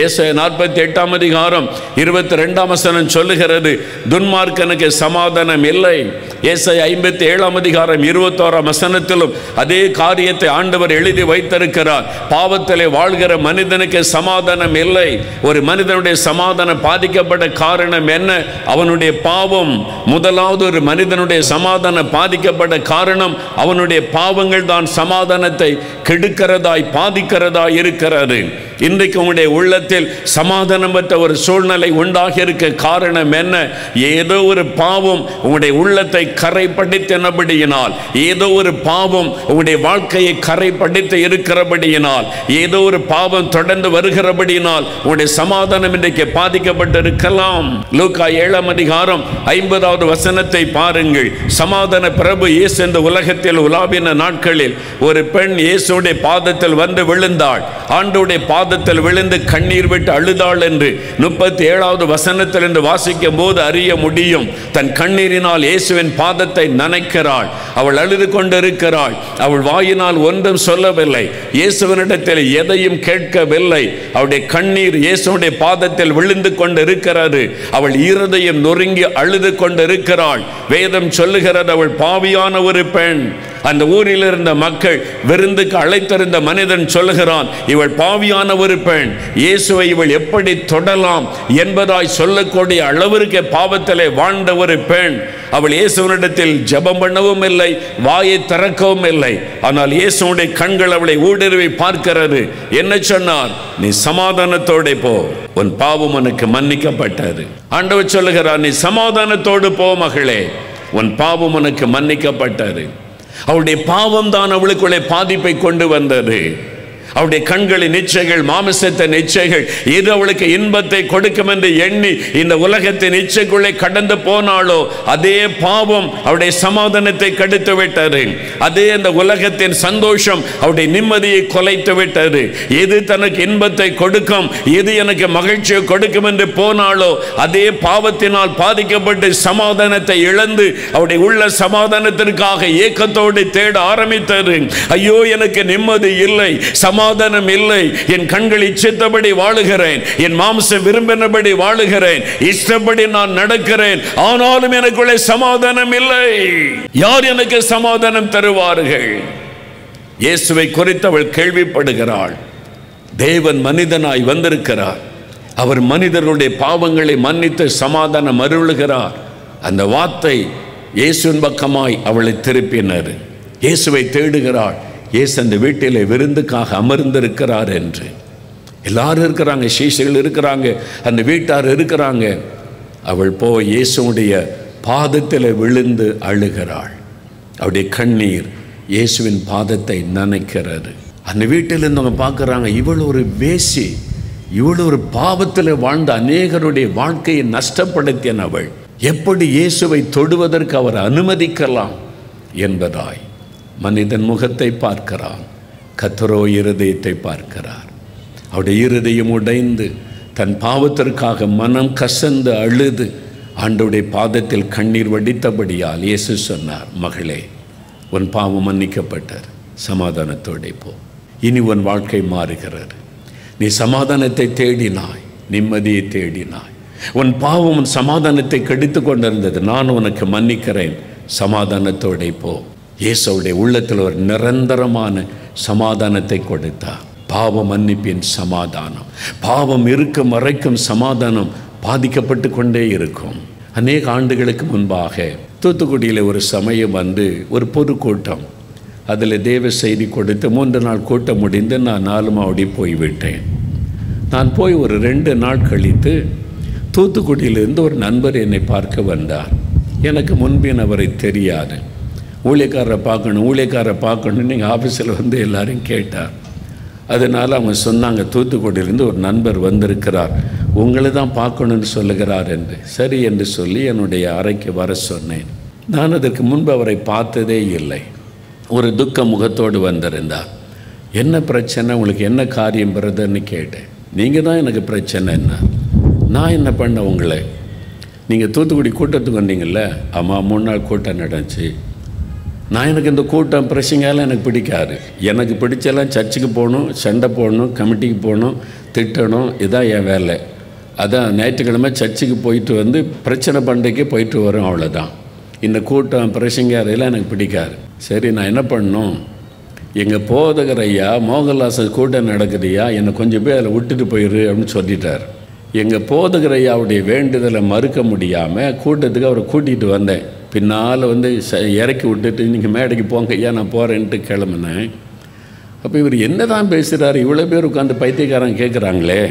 ஏச நாற்பத்தி எட்டாம் அதிகாரம் இருபத்தி ரெண்டாம் வசனம் சொல்லுகிறது துன்மார்க்கனுக்கு சமாதானம் இல்லை. ஏசை ஐம்பத்தி ஏழாம் அதிகாரம் இருபத்தோராம் வசனத்திலும் அதே காரியத்தை ஆண்டவர் எழுதி வைத்திருக்கிறார். பாவத்திலே வாழ்கிற மனிதனுக்கு சமாதானம் இல்லை. ஒரு மனிதனுடைய சமாதானம் பாதிக்கப்பட்ட காரணம் என்ன? அவனுடைய பாவம். முதலாவது ஒரு மனிதனுடைய சமாதானம் பாதிக்கப்பட்ட காரணம் அவனுடைய பாவங்கள் தான் சமாதானத்தை கெடுக்கிறதாய் பாதிக்கிறதாய் இருக்கிறது. இன்றைக்கு உங்களுடைய உள்ள உள்ளத்தில் சமாதானமற்ற ஒரு சூழ்நிலை உண்டாக இருக்க காரணம் என்ன? ஏதோ ஒரு பாவம் உங்களுடைய உள்ளத்தை கரைப்படுத்தினபடியினால் ஏதோ ஒரு பாவம் உங்களுடைய வாழ்க்கையை கரைப்படுத்தி இருக்கிறபடியினால் ஏதோ ஒரு பாவம் தொடர்ந்து வருகிறபடியினால் உங்களுடைய சமாதானம் இன்றைக்கு பாதிக்கப்பட்டிருக்கலாம். லூக்கா ஏழாம் அதிகாரம் ஐம்பதாவது வசனத்தை பாருங்கள். சமாதான பிரபு இயேசு இந்த உலகத்தில் உலாவின நாட்களில் ஒரு பெண் இயேசுடைய பாதத்தில் வந்து விழுந்தாள். ஆண்டுடைய பாதத்தில் விழுந்து கண்ணீர் விட்டு அழுதாள் என்று முப்பத்தி ஏழாவது வசனத்தில் என்று வாசிக்கும் போது அறிய முடியும். தன் கண்ணீரினால் இயேசுவின் பாதத்தை நனைக்கிறாள். அவள் அழுது கொண்டிருக்கிறாள். அவள் வாயினால் ஒன்றும் சொல்லவில்லை. இயேசுவனிடத்தில் எதையும் கேட்கவில்லை. அவளுடைய கண்ணீர் இயேசுடைய பாதத்தில் விழுந்து கொண்டிருக்கிறது. அவள் இருதயம் நொறுங்கி அழுது கொண்டிருக்கிறாள். வேதம் சொல்லுகிறது அவள் பாவியான ஒரு பெண். அந்த ஊரில் இருந்த மக்கள் விருந்துக்கு அழைத்திருந்த மனிதன் சொல்லுகிறான் இவள் பாவியான ஒரு பெண் இயேசுவை இவள் எப்படி தொடலாம் என்பதாய் சொல்லக்கூடிய அளவிற்கு பாவத்திலே வாழ்ந்த ஒரு பெண். அவள் இயேசுவனிடத்தில் ஜெபம் பண்ணவும் இல்லை வாயை திறக்கவும் இல்லை. ஆனால் இயேசுடைய கண்கள் அவளை ஊடுருவி பார்க்கிறது. என்ன சொன்னார்? நீ சமாதானத்தோட போ உன் பாவம் உனக்கு மன்னிக்கப்பட்டது. ஆண்டவர் சொல்லுகிறார் நீ சமாதானத்தோடு போ மகளே உன் பாவம் உனக்கு மன்னிக்கப்பட்டது. அவளுடைய பாவம் தான் அவளுக்குள்ளே பாதிப்பை கொண்டு வந்தது. அவருடைய கண்களின் இச்சைகள் மாமிசத்தின் இச்சைகள் இது அவளுக்கு இன்பத்தை கொடுக்கும் என்று எண்ணி இந்த உலகத்தின் இச்சைக்குள்ளே கடந்து போனாலோ அதே பாவம் அவருடைய சமாதானத்தை கெடுத்து விட்டது. அதே அந்த உலகத்தின் சந்தோஷம் அவருடைய நிம்மதியை கொலைத்து விட்டது. எது தனக்கு இன்பத்தை கொடுக்கும் எது எனக்கு மகிழ்ச்சியை கொடுக்கும் என்று போனாலோ அதே பாவத்தினால் பாதிக்கப்பட்டு சமாதானத்தை இழந்து அவருடைய உள்ள சமாதானத்திற்காக ஏக்கத்தோடு தேட ஆரம்பித்தது. ஐயோ எனக்கு நிம்மதி இல்லை. சமாதானம் இல்லை. என் கண்கள் இச்சித்தபடி வாழுகிறேன். என் மாம்சம் விரும்பினபடி வாழுகிறேன். இஷ்டப்படி நான் நடக்கிறேன். ஆனாலும் எனக்குள்ளே சமாதானம் இல்லை. யார் எனக்கு சமாதானம் தருவார்கள்? இயேசுவை குறித்து அவள் கேள்விப்படுகிறாள். தேவன் மனிதனாய் வந்திருக்கிறார். அவர் மனிதர்களுடைய பாவங்களை மன்னித்து சமாதானம் அருளுகிறார். அந்த வார்த்தை இயேசுவின் பக்கமாய் அவளை திருப்பினர் இயேசுவை தேடுகிறாள். இயேசு அந்த வீட்டில் விருந்துக்காக அமர்ந்திருக்கிறார் என்று. எல்லாரும் இருக்கிறாங்க சீசைகள் இருக்கிறாங்க அந்த வீட்டார் இருக்கிறாங்க. அவள் போய் இயேசுடைய பாதத்தில் விழுந்து அழுகிறாள். அவருடைய கண்ணீர் இயேசுவின் பாதத்தை நினைக்கிறது. அந்த வீட்டில் இருந்தவங்க பார்க்குறாங்க இவள் ஒரு வேசி இவள் ஒரு பாவத்தில் வாழ்ந்த அநேகருடைய வாழ்க்கையை நஷ்டப்படுத்தியன் அவள். எப்படி இயேசுவை தொடுவதற்கு அவர் அனுமதிக்கலாம் என்பதாய். மனிதன் முகத்தை பார்க்கிறான். கத்தரோ இருதயத்தை பார்க்கிறார். அவருடைய இருதயம் உடைந்து தன் பாவத்திற்காக மனம் கசந்து அழுது ஆண்டவுடைய பாதத்தில் கண்ணீர் வடித்தபடியால் இயேசு சொன்னார் மகளே உன் பாவம் மன்னிக்கப்பட்டார் சமாதானத்தோடே போ. இனி உன் வாழ்க்கை மாறுகிறது. நீ சமாதானத்தை தேடினாய் நிம்மதியை தேடினாய். உன் பாவம் உன் சமாதானத்தை கெடுத்து கொண்டிருந்தது. நான் உனக்கு மன்னிக்கிறேன். சமாதானத்தோடே போ. இயேசுடைய உள்ளத்தில் ஒரு நிரந்தரமான சமாதானத்தை கொடுத்தார். பாவ மன்னிப்பின் சமாதானம். பாவம் இருக்கும் வரைக்கும் சமாதானம் பாதிக்கப்பட்டு கொண்டே இருக்கும். அநேக ஆண்டுகளுக்கு முன்பாக தூத்துக்குடியில் ஒரு சமயம் வந்து ஒரு பொதுக்கூட்டம். அதில் தேவ செய்தி கொடுத்து மூன்று நாள் கூட்டம் முடிந்து நான் நாலு மாவடி போய்விட்டேன். நான் போய் ஒரு ரெண்டு நாள் கழித்து தூத்துக்குடியிலிருந்து ஒரு நண்பர் என்னை பார்க்க வந்தார். எனக்கு முன்பின் அவரை தெரியாது. ஊழியக்காரரை பார்க்கணும் ஊழியக்காரரை பார்க்கணும்னு நீங்கள் ஆஃபீஸில் வந்து எல்லாரையும் கேட்டார். அதனால் அவங்க சொன்னாங்க தூத்துக்குடியிலேருந்து ஒரு நண்பர் வந்திருக்கிறார். உங்களை தான் பார்க்கணுன்னு சொல்லுகிறார் என்று. சரி என்று சொல்லி என்னுடைய அறைக்கு வர சொன்னேன். நான் அதற்கு முன்பு அவரை பார்த்ததே இல்லை. ஒரு துக்க முகத்தோடு வந்திருந்தார். என்ன பிரச்சனை? உங்களுக்கு என்ன காரியம் பிரதர்னு கேட்டேன். நீங்கள் தான் எனக்கு பிரச்சனை என்ன நான் என்ன பண்ண உங்களை? நீங்கள் தூத்துக்குடி கூட்டத்துக்கு வந்தீங்கல்ல? ஆமாம் மூணு நாள் கூட்டம் நடந்துச்சு. நான் எனக்கு இந்த கூட்டம் பிரசிங்கெல்லாம் எனக்கு பிடிக்காது. எனக்கு பிடிச்செல்லாம் சர்ச்சுக்கு போகணும் சண்டை போடணும் கமிட்டிக்கு போகணும் திட்டணும் இதான் என் வேலை. அதான் ஞாயிற்றுக்கிழமை சர்ச்சுக்கு போயிட்டு வந்து பிரச்சனை பண்டைக்கு போயிட்டு வரும் அவ்வளோதான் இந்த கூட்டம் பிரசிங்காரையெல்லாம் எனக்கு பிடிக்காது. சரி நான் என்ன பண்ணணும்? எங்கள் போதகர் ஐயா மோகன்லாசன் கூட்டம் நடக்குதுயா என்னை கொஞ்சம் போய் அதில் விட்டுட்டு போயிரு அப்படின்னு சொல்லிட்டார். எங்கள் போதகர் ஐயாவுடைய வேண்டுதலை மறுக்க முடியாமல் கூட்டத்துக்கு அவரை கூட்டிகிட்டு வந்தேன். பின்னால் வந்து ச இறக்கி விட்டுட்டு நீங்கள் மேடைக்கு போங்க ஐயா நான் போகிறேன்ட்டு கிளம்புனேன். அப்போ இவர் என்ன தான் பேசுகிறாரு இவ்வளோ பேர் உட்காந்து பைத்தியக்காரன் கேட்குறாங்களே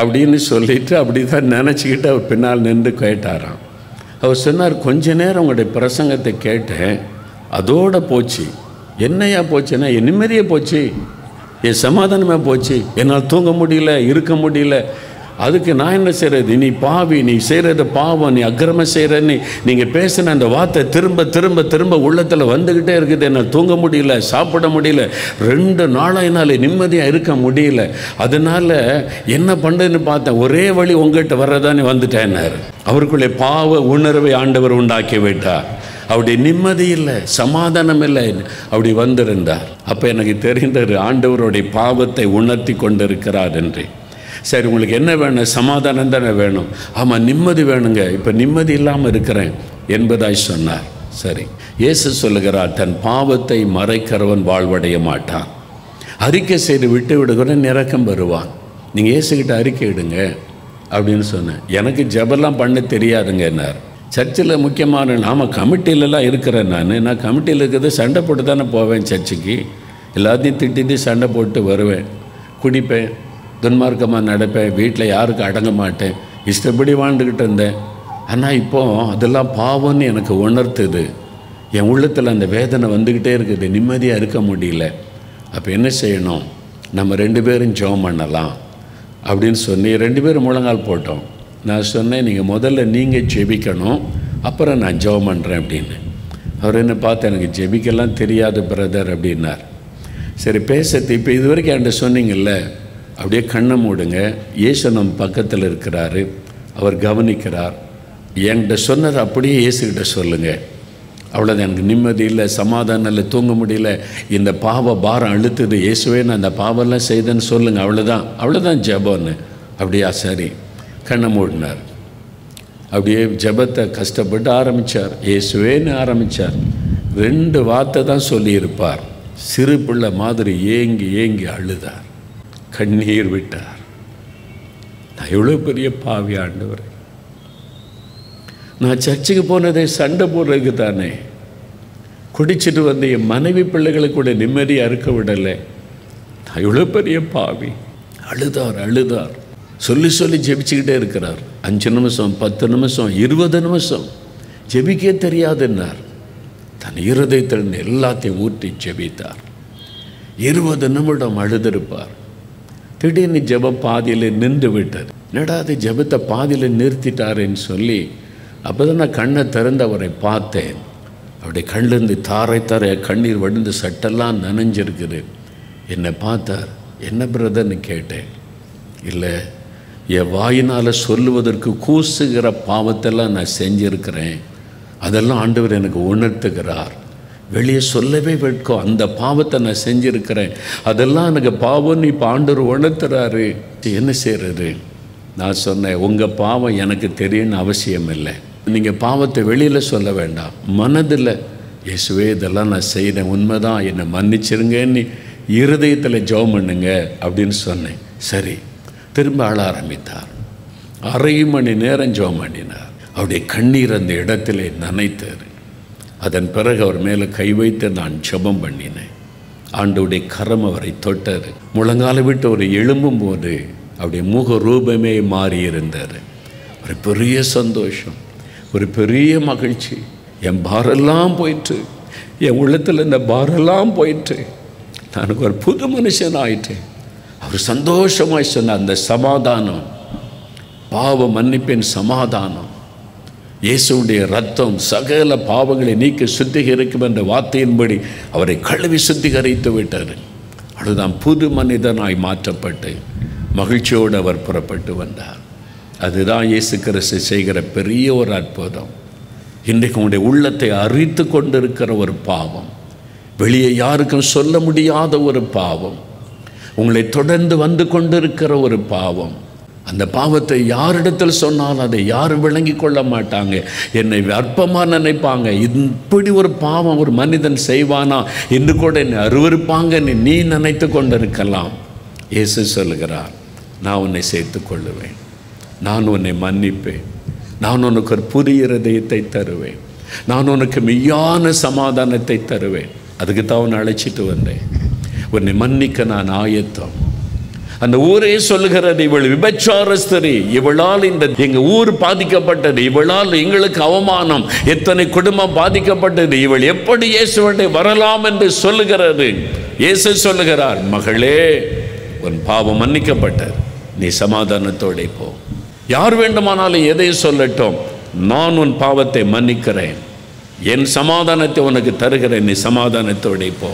அப்படின்னு சொல்லிட்டு அப்படி தான் நினச்சிக்கிட்டு அவர் பின்னால் நின்று கேட்டாராம். அவர் சொன்னார் கொஞ்ச நேரம் உங்களுடைய பிரசங்கத்தை கேட்டேன் அதோட போச்சு. என்னையா போச்சுன்னா என் நிம்மதியே போச்சு. என் சமாதானமாக போச்சு. என்னால் தூங்க முடியல இருக்க முடியல. அதுக்கு நான் என்ன செய்கிறது நீ பாவி நீ செய்கிறது பாவம் நீ அக்கிரமம் செய்கிற நீ நீங்கள் பேசின அந்த வார்த்தை திரும்ப திரும்ப திரும்ப உள்ளத்தில் வந்துக்கிட்டே இருக்குது. என்னால் தூங்க முடியல சாப்பிட முடியல ரெண்டு நாளாக என்னால் நிம்மதியாக இருக்க முடியல. அதனால் என்ன பண்ணுறதுன்னு பார்த்தேன். ஒரே வழி உங்கள்கிட்ட வர்றதானே வந்துட்டேன்னாரு அவருக்குள்ளே பாவ உணர்வை ஆண்டவர் உண்டாக்கி விட்டார். அப்படி நிம்மதி இல்லை சமாதானம் இல்லை. அப்படி வந்திருந்தார். அப்போ எனக்கு தெரிந்தது ஆண்டவருடைய பாவத்தை உணர்த்தி கொண்டிருக்கிறார் என்று. சரி உங்களுக்கு என்ன வேணும்? சமாதானம் தானே வேணும். ஆமாம் நிம்மதி வேணுங்க. இப்போ நிம்மதி இல்லாமல் இருக்கிறேன் என்பதாய் சொன்னார். சரி இயேசு சொல்லுகிறார் தன் பாவத்தை மறைக்கிறவன் வாழ்வடைய மாட்டான். அறிக்கை செய்து விட்டு விடுகிறவன் நிறக்கம் வருவான் நீங்கள் இயேசுக்கிட்ட அறிக்கை இடுங்க அப்படின்னு சொன்னேன் எனக்கு ஜெபெல்லாம் பண்ண தெரியாதுங்கன்னார் சர்ச்சில் முக்கியமான நாம் கமிட்டிலலாம் இருக்கிறேன் நான். நான் கமிட்டியில் இருக்கிறது சண்டை போட்டு தானே போவேன் சர்ச்சுக்கு. எல்லாத்தையும் திட்டிட்டு சண்டை போட்டு வருவேன். குடிப்பேன். துன்மார்க்கமாக நடப்பேன் வீட்டில் யாருக்கும் அடங்க மாட்டேன் இஷ்டப்படி வாழ்ந்துக்கிட்டு இருந்தேன். ஆனால் இப்போது அதெல்லாம் பாவம்னு எனக்கு உணர்த்துது. என் உள்ளத்தில் அந்த வேதனை வந்துக்கிட்டே இருக்குது நிம்மதியாக இருக்க முடியல. அப்போ என்ன செய்யணும்? நம்ம ரெண்டு பேரும் ஜெபம் பண்ணலாம். அப்படின்னு சொல்லி ரெண்டு பேரும் முழங்கால் போட்டோம். நான் சொன்னேன் நீங்கள் முதல்ல நீங்கள் ஜெபிக்கணும் அப்புறம் நான் ஜெபம் பண்ணுறேன் அப்படின்னு. அவர் என்ன பார்த்து எனக்கு ஜெபிக்கலாம் தெரியாது பிரதர் அப்படின்னார். சரி பேசுறது இப்போ இது வரைக்கும் என்கிட்ட சொன்னீங்கல்ல அப்படியே கண்ணை மூடுங்க. இயேசு நம்ம பக்கத்தில் இருக்கிறாரு. அவர் கவனிக்கிறார். என்கிட்ட சொன்னதை அப்படியே இயேசுக்கிட்ட சொல்லுங்கள் அவ்வளோதான் எனக்கு நிம்மதி இல்லை சமாதானம் இல்லை தூங்க முடியல. இந்த பாவ பாரம் அழுத்துது. இயேசுவே நான் அந்த பாவம்லாம் செய்தேன்னு சொல்லுங்கள் அவ்வளோதான் அவ்வளோதான் ஜபம்னு. அப்படியா சரி. கண்ணை மூடினார். அப்படியே ஜெபத்தை கஷ்டப்பட்டு ஆரம்பித்தார் இயேசுவேன்னு ஆரம்பித்தார் ரெண்டு வார்த்தை தான் சொல்லியிருப்பார். சிறு பிள்ளை மாதிரி ஏங்கி ஏங்கி அழுதார். கண்ணீர் விட்டார். நான் எவ்வளோ பெரிய பாவி ஆண்டவர். நான் சர்ச்சுக்கு போனதே சண்டை போடுறதுக்கு தானே. குடிச்சிட்டு வந்து என் மனைவி பிள்ளைகளை கூட நிம்மதியாக இருக்க விடலை. நான் எவ்வளோ பெரிய பாவி. அழுதார் அழுதார். சொல்லி சொல்லி ஜெபிச்சுக்கிட்டே இருக்கிறார். அஞ்சு நிமிஷம் பத்து நிமிஷம் இருபது நிமிஷம். ஜெபிக்கே தெரியாதுன்னார். தன் இருதயத்தில் எல்லாத்தையும் ஊற்றி ஜெபித்தார். இருபது நிமிடம் அழுதிருப்பார். திடீர்னு ஜெப பாதியில் நின்று விட்டது. என்னடா அது ஜெபத்தை பாதியில் நிறுத்திட்டாருன்னு சொல்லி அப்போ தான் நான் கண்ணை திறந்து அவரை பார்த்தேன். அப்படி கண்ணிலிருந்து தாரை தாரை கண்ணீர் வடிந்து சட்டெல்லாம் நனைஞ்சிருக்குது. என்னை பார்த்தார் என்ன பிரதர்னு கேட்டேன். இல்லை என் வாயினால் சொல்லுவதற்கு கூசுகிற பாவத்தெல்லாம் நான் செஞ்சிருக்கிறேன். அதெல்லாம் ஆண்டவர் எனக்கு உணர்த்துகிறார். வெளியே சொல்லவே வெட்கம் அந்த பாவத்தை நான் செஞ்சுருக்கிறேன். அதெல்லாம் எனக்கு பாவம்னு இப்போ ஆண்டவர் உணர்த்துறாரு. என்ன செய்கிறது நான் சொன்னேன் உங்கள் பாவம் எனக்கு தெரியும்னு அவசியம் இல்லை. நீங்கள் பாவத்தை வெளியில் சொல்ல வேண்டாம் மனதில் இயேசுவே இதெல்லாம் நான் செய்கிறேன் உண்மைதான் என்னை மன்னிச்சிருங்கன்னு இருதயத்தில் ஜெபம் பண்ணுங்க அப்படின்னு சொன்னேன். சரி திரும்ப ஆள ஆரம்பித்தார். அரை மணி நேரம் ஜெபம் பண்ணினார். அவருடைய கண்ணீர் அந்த இடத்துல நனைத்தார் அதன் பிறகு அவர் மேலே கை வைத்து நான் ஜபம் பண்ணினேன். ஆண்டவுடைய கரம் அவரை தொட்டார் முழங்கால விட்டு அவர் எழும்பும் போது அவருடைய முக ரூபமே மாறி இருந்தார் ஒரு பெரிய சந்தோஷம் ஒரு பெரிய மகிழ்ச்சி. என் பாரெல்லாம் போயிட்டு என் உள்ளத்தில் இந்த பாரெல்லாம் போயிட்டு நான் ஒரு புது மனுஷன் ஆயிட்டேன். அவர் சந்தோஷமாக சொன்ன அந்த சமாதானம் பாவ மன்னிப்பின் சமாதானம். இயேசுடைய ரத்தம் சகல பாவங்களை நீக்கி சுத்திகரிக்கும் என்ற வார்த்தையின்படி அவரை கழுவி சுத்திகரித்து விட்டார். அதுதான் புது மனிதனாய் மாற்றப்பட்டு மகிழ்ச்சியோடு அவர் புறப்பட்டு வந்தார். அதுதான் இயேசு கிறிஸ்து செய்கிற பெரிய ஒரு அற்புதம். இன்றைக்கு உங்களுடைய உள்ளத்தை அறித்து கொண்டிருக்கிற ஒரு பாவம். வெளியே யாருக்கும் சொல்ல முடியாத ஒரு பாவம். உங்களை தொடர்ந்து வந்து கொண்டிருக்கிற ஒரு பாவம். அந்த பாவத்தை யாரிடத்தில் சொன்னாலும் அதை யாரும் விளங்கி கொள்ள மாட்டாங்க. என்னை அற்பமாக நினைப்பாங்க. இப்படி ஒரு பாவம் ஒரு மனிதன் செய்வானா என்று கூட என்னை அருவருப்பாங்கன்னு நீ நினைத்து கொண்டிருக்கலாம். இயேசு சொல்லுகிறார் நான் உன்னை சேர்த்து கொள்ளுவேன். நான் உன்னை மன்னிப்பேன். நான் உனக்கு ஒரு புதிய இதயத்தை தருவேன். நான் உனக்கு மெய்யான சமாதானத்தை தருவேன். அதுக்கு தான் உன்னை அழைச்சிட்டு வந்தேன். உன்னை மன்னிக்க நான் ஆயத்தம். அந்த ஊரே சொல்லுகிறது இவள் விபச்சார ஸ்திரீ இவளால் இந்த எங்க ஊர் பாதிக்கப்பட்டது இவளால் எங்களுக்கு அவமானம் எத்தனை குடும்பம் பாதிக்கப்பட்டது இவள் எப்படி இயேசுவண்டை வரலாம் என்று சொல்லுகிறது? இயேசு சொல்லுகிறார் மகளே உன் பாவம் மன்னிக்கப்பட்டது நீ சமாதானத்தோட போ. யார் வேண்டுமானாலும் எதை சொல்லட்டும் நான் உன் பாவத்தை மன்னிக்கிறேன் என் சமாதானத்தை உனக்கு தருகிறேன் நீ சமாதானத்தோட போ.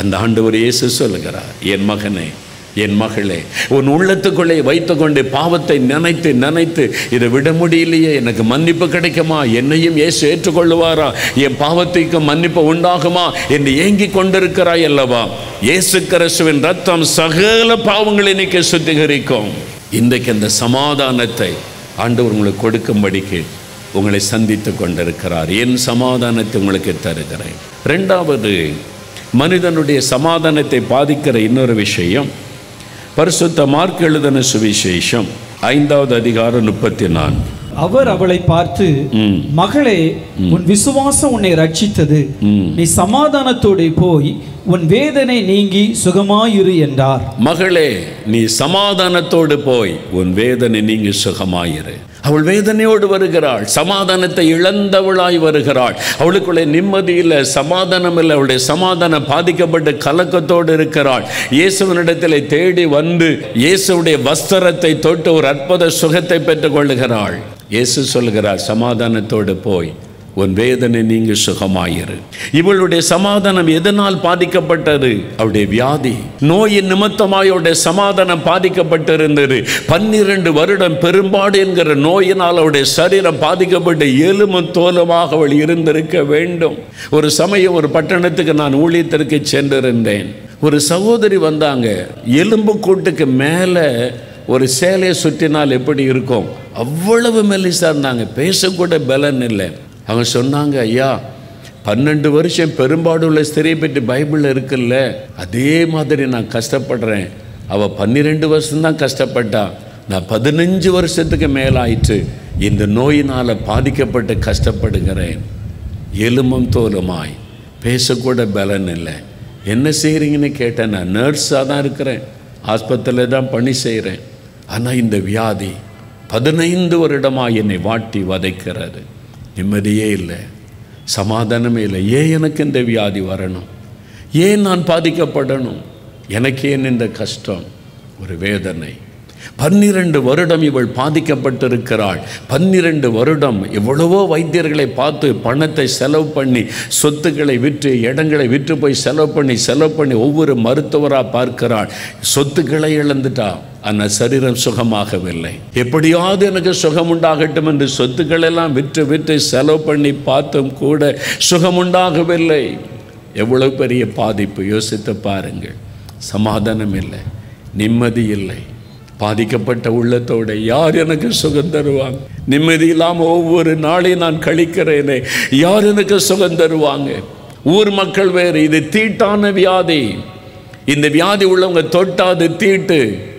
அந்த ஒரு இயேசு சொல்லுகிறார் என் மகனே என் மகளே உன் உள்ளத்துக்குள்ளே வைத்துக்கொண்டு பாவத்தை நினைத்து நினைத்து இதை விட முடியலையே எனக்கு மன்னிப்பு கிடைக்குமா? என்னையும் ஏசு ஏற்றுக்கொள்ளுவாரா? என் பாவத்திற்கு மன்னிப்பு உண்டாகுமா என்று ஏங்கிக் கொண்டிருக்கிறாய் அல்லவா? இயேசு கிறிஸ்துவின் ரத்தம் சகல பாவங்களை நீக்க சுத்திகரிக்கும். இன்றைக்கு அந்த சமாதானத்தை ஆண்டவர் உங்களுக்கு கொடுக்கும்படிக்கு உங்களை சந்தித்து கொண்டிருக்கிறார். என் சமாதானத்தை உங்களுக்கு தருகிறேன். ரெண்டாவது மனிதனுடைய சமாதானத்தை பாதிக்கிற இன்னொரு விஷயம் பரிசுத்த மார்க் எழுதின சுவிசேஷம் ஐந்தாவது அதிகாரம் முப்பத்தி நான்கு அவர் அவளை பார்த்து. மகளே உன் விசுவாசம் உன்னை ரட்சித்தது. நீ சமாதானத்தோടെ போய் உன் வேதனை நீங்கி சுகமாயிரு என்றார். மகளே நீ சமாதானத்தோடு போய் உன் வேதனை நீங்கி சுகமாயிரு. அவள் வேதனையோடு வருகிறாள் சமாதானத்தை இழந்தவளாய் வருகிறாள். அவளுக்குள்ளே நிம்மதி இல்லை சமாதானம் இல்லை. அவளுடைய சமாதானம் பாதிக்கப்பட்டு கலக்கத்தோடு இருக்கிறாள். இயேசுவனிடத்தில் தேடி வந்து இயேசுடைய வஸ்திரத்தை தொட்டு ஒரு அற்புத சுகத்தை பெற்றுக் கொள்ளுகிறாள். இயேசு சொல்கிறார் சமாதானத்தோடு போய். உன் வேதனை நீங்க சுகமாயிரு. இவளுடைய சமாதானம் எதனால் பாதிக்கப்பட்டது? அவளுடைய வியாதி. நோயின் நிமித்தமாய் அவருடைய சமாதானம் பாதிக்கப்பட்டிருந்தது. பன்னிரண்டு வருடம் பெரும்பாடு என்கிற நோயினால் அவருடைய சரீரம் பாதிக்கப்பட்டு எலும்பும் தோலுமாக அவள் இருந்திருக்க வேண்டும். ஒரு சமயம் ஒரு பட்டணத்துக்கு நான் ஊழியத்திற்கு சென்றிருந்தேன். ஒரு சகோதரி வந்தாங்க எலும்பு கூட்டுக்கு மேலே ஒரு சேலையை சுற்றினால் எப்படி இருக்கும்? அவ்வளவு மெல்லிசா இருந்தாங்க. பேசக்கூட பலன் இல்லை. அவங்க சொன்னாங்க ஐயா பன்னெண்டு வருஷம் பெரும்பாடுள்ள ஸ்திரியை பற்றி பைபிளில் இருக்குல்ல அதே மாதிரி நான் கஷ்டப்படுறேன். அவள் பன்னிரெண்டு வருஷம்தான் கஷ்டப்பட்டா. நான் பதினஞ்சு வருஷத்துக்கு மேலாயிற்று. இந்த நோயினால் பாதிக்கப்பட்டு கஷ்டப்படுகிறேன். எலும்பும் தோலுமாய். பேசக்கூட பலன் இல்லை. என்ன செய்கிறீங்கன்னு கேட்டேன். நான் நர்ஸாக தான் இருக்கிறேன். ஆஸ்பத்திரியில் தான் பணி செய்கிறேன் ஆனால் இந்த வியாதி பதினைந்து வருடமாக என்னை வாட்டி வதைக்கிறது. நிம்மதியே இல்லை சமாதானமே இல்லை. ஏன் எனக்கு இந்த வியாதி வரணும்? ஏன் நான் பாதிக்கப்படணும்? எனக்கு ஏன் இந்த கஷ்டம்? ஒரு வேதனை. பன்னிரண்டு வருடம் இவள் பாதிக்கப்பட்டிருக்கிறாள். பன்னிரண்டு வருடம் எவ்வளவோ வைத்தியர்களை பார்த்து பணத்தை செலவு பண்ணி சொத்துக்களை விற்று இடங்களை விற்று போய் செலவு பண்ணி செலவு பண்ணி ஒவ்வொரு மருத்துவராக பார்க்கிறாள். சொத்துக்களை இழந்துட்டா. ஆனால் சரீரம் சுகமாகவில்லை. எப்படியாவது எனக்கு சுகம் உண்டாகட்டும் என்று சொத்துக்கள் எல்லாம் விற்று விற்று செலவு பண்ணி பார்த்தும் கூட சுகம் உண்டாகவில்லை எவ்வளவு பெரிய பாதிப்பு? யோசித்து பாருங்கள். சமாதானம் இல்லை. நிம்மதி இல்லை. பாதிக்கப்பட்ட உள்ளத்தோட யார் எனக்கு சுகம் தருவாங்க? நிம்மதி இல்லாமல் ஒவ்வொரு நாளையும் நான் கழிக்கிறேனே. யார் எனக்கு சுகம் தருவாங்க? ஊர் மக்கள் வேறு. இது தீட்டான வியாதி. இந்த வியாதி உள்ளவங்க தொட்டாது தீட்டு.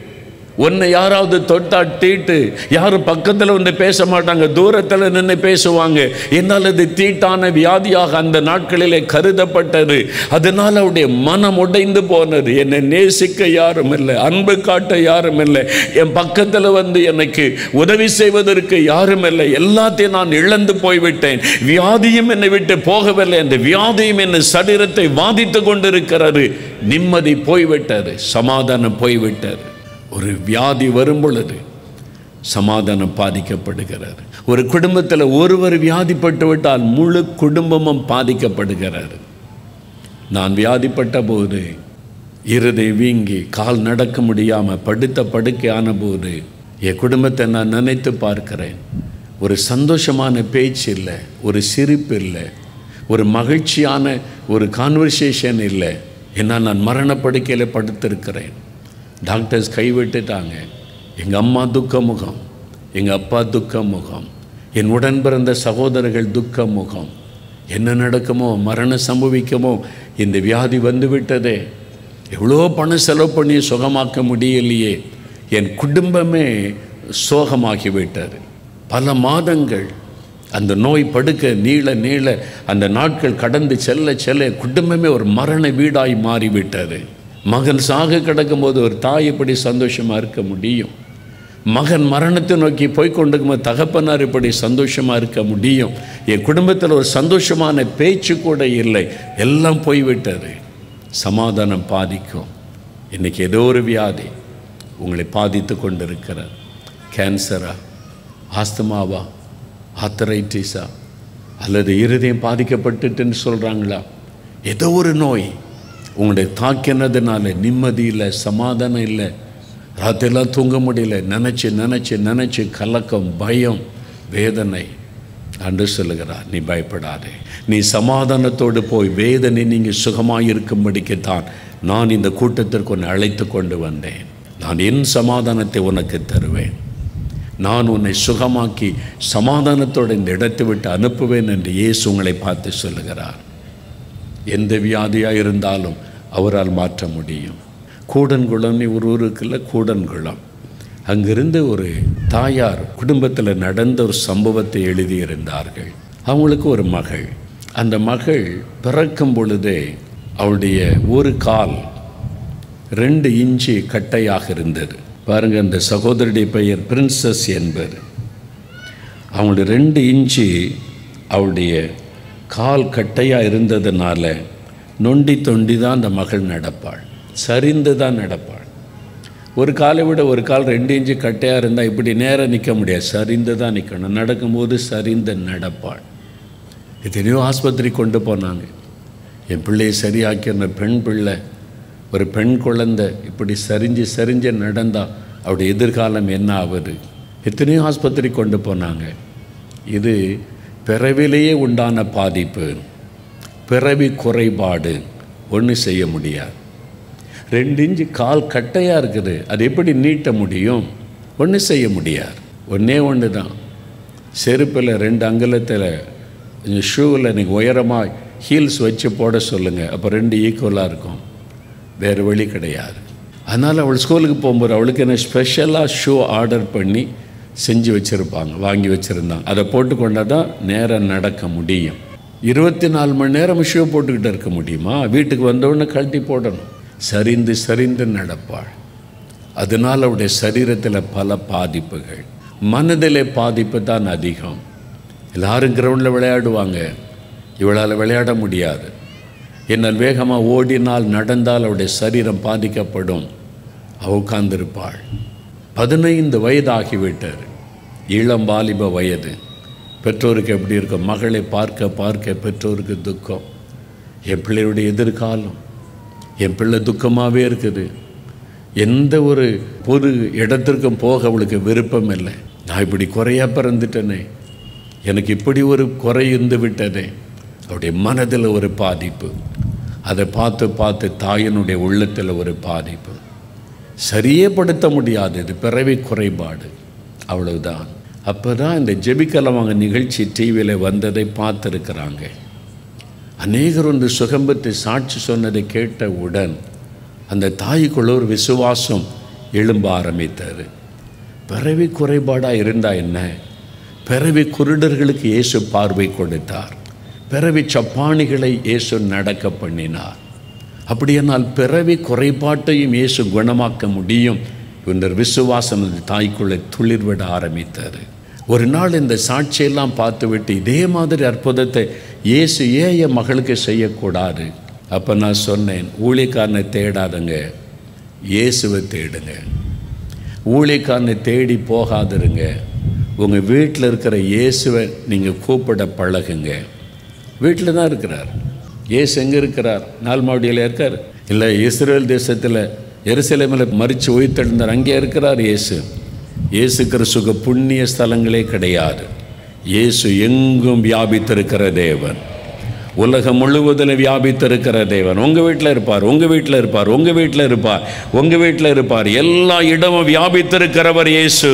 உன்னை யாராவது தொட்டா தீட்டு யாரும் பக்கத்தில் வந்து பேச மாட்டாங்க தூரத்தில் நின்று பேசுவாங்க. என்னால் அது தீட்டான வியாதியாக அந்த நாட்களிலே கருதப்பட்டது. அதனால் அவருடைய மனம் உடைந்து போனது. என்னை நேசிக்க யாரும் இல்லை அன்பு காட்ட யாரும் இல்லை. என் பக்கத்தில் வந்து எனக்கு உதவி செய்வதற்கு யாரும் இல்லை. எல்லாத்தையும் நான் இழந்து போய்விட்டேன். வியாதியும் என்னை விட்டு போகவில்லை. அந்த வியாதியும் என் சரீரத்தை வாதித்து கொண்டிருக்கிறது. நிம்மதி போய்விட்டது சமாதானம் போய்விட்டது. ஒரு வியாதி வரும் பொழுது சமாதானம் பாதிக்கப்படுகிறார். ஒரு குடும்பத்தில் ஒருவர் வியாதிப்பட்டு விட்டால் முழு குடும்பமும் பாதிக்கப்படுகிறார். நான் வியாதிப்பட்ட போது இருதை வீங்கி கால் நடக்க முடியாமல் படுத்த படுக்கையான போது என் குடும்பத்தை நான் நினைத்து பார்க்கிறேன். ஒரு சந்தோஷமான பேச்சு இல்லை ஒரு சிரிப்பு இல்லை ஒரு மகிழ்ச்சியான ஒரு கான்வர்சேஷன் இல்லை. ஏன்னா நான் மரணப்படுக்கையில் படுத்திருக்கிறேன். டாக்டர்ஸ் கைவிட்டுட்டாங்க. எங்கள் அம்மா துக்க முகம் எங்கள் அப்பா துக்க முகம் என் உடன் பிறந்த சகோதரர்கள் துக்க முகம் என்ன நடக்குமோ மரணம் சம்பவிக்குமோ இந்த வியாதி வந்து விட்டதே எவ்வளோ பணம் செலவு பண்ணி சுகமாக்க முடியலையே. என் குடும்பமே சோகமாகிவிட்டது. பல மாதங்கள் அந்த நோய் படுக்க நீள நீள அந்த நாட்கள் கடந்து செல்ல செல்ல குடும்பமே ஒரு மரண வீடாய் மாறிவிட்டது. மகன் சாக கிடக்கும்போது ஒரு தாய் எப்படி சந்தோஷமாக இருக்க முடியும்? மகன் மரணத்தை நோக்கி போய் கொண்டிருக்கும்போது தகப்பனார் இப்படி சந்தோஷமாக இருக்க முடியும்? என் குடும்பத்தில் ஒரு சந்தோஷமான பேச்சு கூட இல்லை. எல்லாம் போய்விட்டது. சமாதானம் பாதிக்கும். இன்றைக்கி ஏதோ ஒரு வியாதி உங்களை பாதித்து கொண்டு இருக்கிற கேன்சரா? ஆஸ்துமாவா? ஆத்தரைட்டிஸா அல்லது இருதயம் பாதிக்கப்பட்டுட்டுன்னு சொல்கிறாங்களா ஏதோ ஒரு நோய் உங்களுடைய தாக்கினதுனால நிம்மதி இல்லை சமாதானம் இல்லை. ராத்திரெல்லாம் தூங்க முடியல. நினச்சி நினச்சி நினச்சி கலக்கம் பயம் வேதனை. அன்று சொல்லுகிறார் நீ பயப்படாதே. நீ சமாதானத்தோடு போய் வேதனை நீங்கள் சுகமாக இருக்கும்படிக்குத்தான் நான் இந்த கூட்டத்திற்கு உன்னை அழைத்து கொண்டு வந்தேன். நான் என் சமாதானத்தை உனக்கு தருவேன். நான் உன்னை சுகமாக்கி சமாதானத்தோடு இந்த இடத்தை விட்டு அனுப்புவேன் என்று இயேசு உங்களை பார்த்து சொல்லுகிறார். எந்த வியாதியாக இருந்தாலும் அவரால் மாற்ற முடியும். கூடன்குளம்னு ஒரு ஊருக்குள்ள கூடன்குளம் அங்கிருந்து ஒரு தாயார் குடும்பத்தில் நடந்த ஒரு சம்பவத்தை எழுதியிருந்தார்கள். அவங்களுக்கு ஒரு மகள். அந்த மகள் பிறக்கும் பொழுதே அவளுடைய ஒரு கால் ரெண்டு இன்ச்சு கட்டையாக இருந்தது. பாருங்கள் அந்த சகோதரியுடைய பெயர் பிரின்சஸ் என்பர். அவங்களுடைய ரெண்டு இன்ச்சு அவளுடைய கால் கட்டையாக இருந்ததுனால நொண்டி தொண்டி தான் அந்த மகள் நடப்பாள். சரிந்து தான் நடப்பாள். ஒரு காலை விட ஒரு கால் ரெண்டு இன்ச்சு கட்டையாக இருந்தால் இப்படி நேராக நிற்க முடியாது. சரிந்து தான் நிற்கணும் நடக்கும்போது சரிந்து நடப்பாள். எத்தனையோ ஆஸ்பத்திரி கொண்டு போனாங்க. என் பிள்ளையை சரியாக்கின பெண் பிள்ளை ஒரு பெண் குழந்தை இப்படி சரிஞ்சு சரிஞ்சு நடந்தால் அவருடைய எதிர்காலம் என்ன ஆகுது எத்தனையோ ஆஸ்பத்திரி கொண்டு போனாங்க. இது பிறவிலேயே உண்டான பாதிப்பு பிறவி குறைபாடு ஒன்றும் செய்ய முடியாது. ரெண்டு இன்ச்சு கால் கட்டையாக இருக்குது அது எப்படி நீட்ட முடியும்? ஒன்றும் செய்ய முடியாது. ஒன்றே ஒன்று தான் செருப்பில் ரெண்டு அங்குலத்தில் ஷூவில் நீங்கள் உயரமாக ஹீல்ஸ் வச்சு போட சொல்லுங்கள் அப்போ ரெண்டு ஈக்குவலாக இருக்கும். வேறு வழி கிடையாது. அதனால் அவள் ஸ்கூலுக்கு போகும்போது அவளுக்கு என்ன ஸ்பெஷலாக ஷூ ஆர்டர் பண்ணி செஞ்சு வச்சுருப்பாங்க வாங்கி வச்சுருந்தாங்க. அதை போட்டுக்கொண்டால் தான் நேரம் நடக்க முடியும். இருபத்தி நாலு மணி நேரம் ஷூ போட்டுக்கிட்டு இருக்க முடியுமா? வீட்டுக்கு வந்தவுடனே கழட்டி போடணும். சரிந்து சரிந்து நடப்பாள். அதனால் அவருடைய சரீரத்தில் பல பாதிப்புகள். மனதிலே பாதிப்பு தான் அதிகம். எல்லாரும் கிரவுண்டில் விளையாடுவாங்க. இவளால் விளையாட முடியாது. என்னால் வேகமாக ஓடினால் நடந்தால் அவருடைய சரீரம் பாதிக்கப்படும். அவ உட்கார்ந்திருப்பாள். பதினைந்து வயதாகிவிட்டார். இளம் வாலிப வயது. பெற்றோருக்கு எப்படி இருக்கும்? மகளை பார்க்க பார்க்க பெற்றோருக்கு துக்கம். என் பிள்ளையுடைய எதிர்காலம். என் பிள்ளை துக்கமாகவே இருக்குது. எந்த ஒரு பொது இடத்திற்கும் போக அவளுக்கு விருப்பம் இல்லை. நான் இப்படி குறையா பிறந்துட்டேனே. எனக்கு இப்படி ஒரு குறை இருந்து விட்டதே. அவருடைய மனதில் ஒரு பாதிப்பு. அதை பார்த்து பார்த்து தாயினுடைய உள்ளத்தில் ஒரு பாதிப்பு. சரியே படுத்த முடியாது இது பிறவி குறைபாடு. அவ்வளவுதான். அப்போ தான் இந்த ஜெபிக்கலவாங்க நிகழ்ச்சி டிவியில் வந்ததை பார்த்துருக்குறாங்க. அநேகர் வந்து சுகம்பத்து சாட்சி சொன்னதை கேட்டவுடன் அந்த தாய்க்குள்ள ஒரு விசுவாசம் எழும்ப ஆரம்பித்தது. பிறவி குறைபாடாக இருந்தால் என்ன? பிறவி குருடர்களுக்கு இயேசு பார்வை கொடுத்தார். பிறவி சப்பானிகளை இயேசு நடக்க பண்ணினார். அப்படியானால் பிறவி குறைபாட்டையும் இயேசு குணமாக்க முடியும் என்ற விசுவாசம் அந்த தாய்க்குள்ளே துளிர்விட ஆரம்பித்தார் ஒரு நாள் இந்த சாட்சியெல்லாம் பார்த்துவிட்டு இதே மாதிரி அற்புதத்தை இயேசு ஏன் என் மகளுக்கு செய்யக்கூடாது. அப்போ நான் சொன்னேன் ஊழியக்காரனை தேடாதுங்க இயேசுவை தேடுங்க. ஊழியக்காரனை தேடி போகாதிருங்க. உங்கள் வீட்டில் இருக்கிற இயேசுவை நீங்கள் கூப்பிட பழகுங்க. வீட்டில் தான் இருக்கிறார். இயேசு எங்கே இருக்கிறார்? நால்மாவடியில் இருக்கார். இல்லை இஸ்ரேல் தேசத்தில் எருசலேமில் மறித்து உயிர்த்தெழுந்தார். அங்கே இருக்கிறார் இயேசு. இயேசு கிறிஸ்துக்கு புண்ணிய ஸ்தலங்களே கிடையாது. இயேசு எங்கும் வியாபித்திருக்கிற தேவன். உலகம் முழுவதில் வியாபித்திருக்கிற தேவன். உங்கள் வீட்டில் இருப்பார் உங்கள் வீட்டில் இருப்பார் உங்கள் வீட்டில் இருப்பார் உங்கள் வீட்டில் இருப்பார். எல்லா இடமும் வியாபித்திருக்கிறவர் இயேசு.